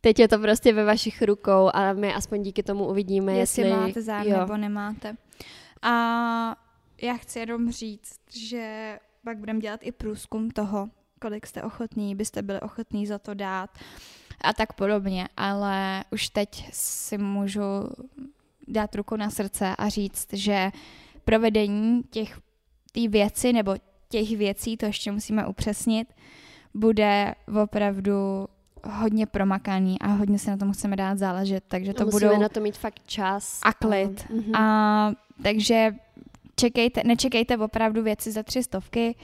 Speaker 2: teď je to prostě ve vašich rukou a my aspoň díky tomu uvidíme, jestli,
Speaker 1: jestli máte zájem nebo nemáte. A já chci jenom říct, že pak budeme dělat i průzkum toho, kolik jste ochotní, byste byli ochotní za to dát a tak podobně, ale už teď si můžu dát ruku na srdce a říct, že provedení těch té věci nebo těch věcí, to ještě musíme upřesnit, bude opravdu hodně promakaný a hodně se na tom chceme dát záležet, takže to
Speaker 2: Musíme
Speaker 1: budou...
Speaker 2: na to mít fakt čas.
Speaker 1: A klid. A, a takže čekejte, nečekejte opravdu věci za tři stovky,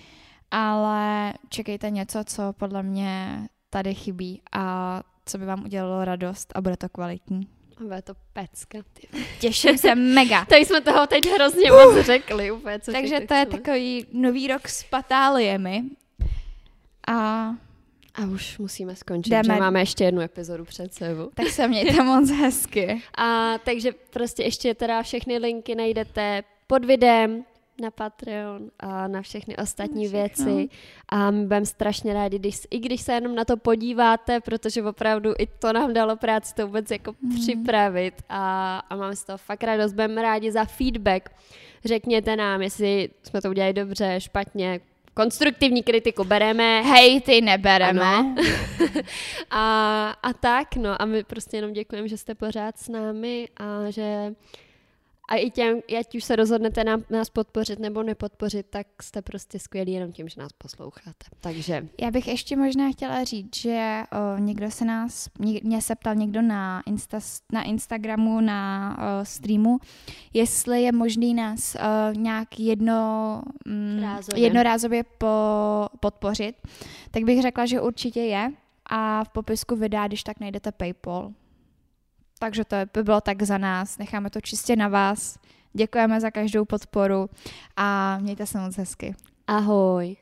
Speaker 1: ale čekejte něco, co podle mě tady chybí a co by vám udělalo radost a bude to kvalitní.
Speaker 2: A bude to pecka.
Speaker 1: Těším se mega.
Speaker 2: Tady jsme toho teď hrozně uh. moc řekli. Úplně, co
Speaker 1: Takže to je takový nový rok s patáliemi. A
Speaker 2: a už musíme skončit, Jdeme. že máme ještě jednu epizodu před sebou.
Speaker 1: Tak se mějte moc hezky.
Speaker 2: A takže prostě ještě teda všechny linky najdete pod videem, na Patreon a na všechny ostatní Všechno. věci. A my budeme strašně rádi, když, i když se jenom na to podíváte, protože opravdu i to nám dalo práci to vůbec jako mm. připravit a, a máme z toho fakt radost. Budeme rádi za feedback. Řekněte nám, jestli jsme to udělali dobře, špatně, konstruktivní kritiku bereme.
Speaker 1: Hej, ty nebereme.
Speaker 2: a, a tak, no a my prostě jenom děkujeme, že jste pořád s námi a že a i těm, ať už se rozhodnete nám, nás podpořit nebo nepodpořit, tak jste prostě skvělí jenom tím, že nás posloucháte. Takže.
Speaker 1: Já bych ještě možná chtěla říct, že o, někdo se nás, mě se ptal někdo na, Insta, na Instagramu, na o, streamu, jestli je možný nás o, nějak jedno, mm, Rázově. jednorázově po, podpořit, tak bych řekla, že určitě je a v popisku videa, když tak najdete PayPal. Takže to by bylo tak za nás. Necháme to čistě na vás. Děkujeme za každou podporu a mějte se moc hezky.
Speaker 2: Ahoj.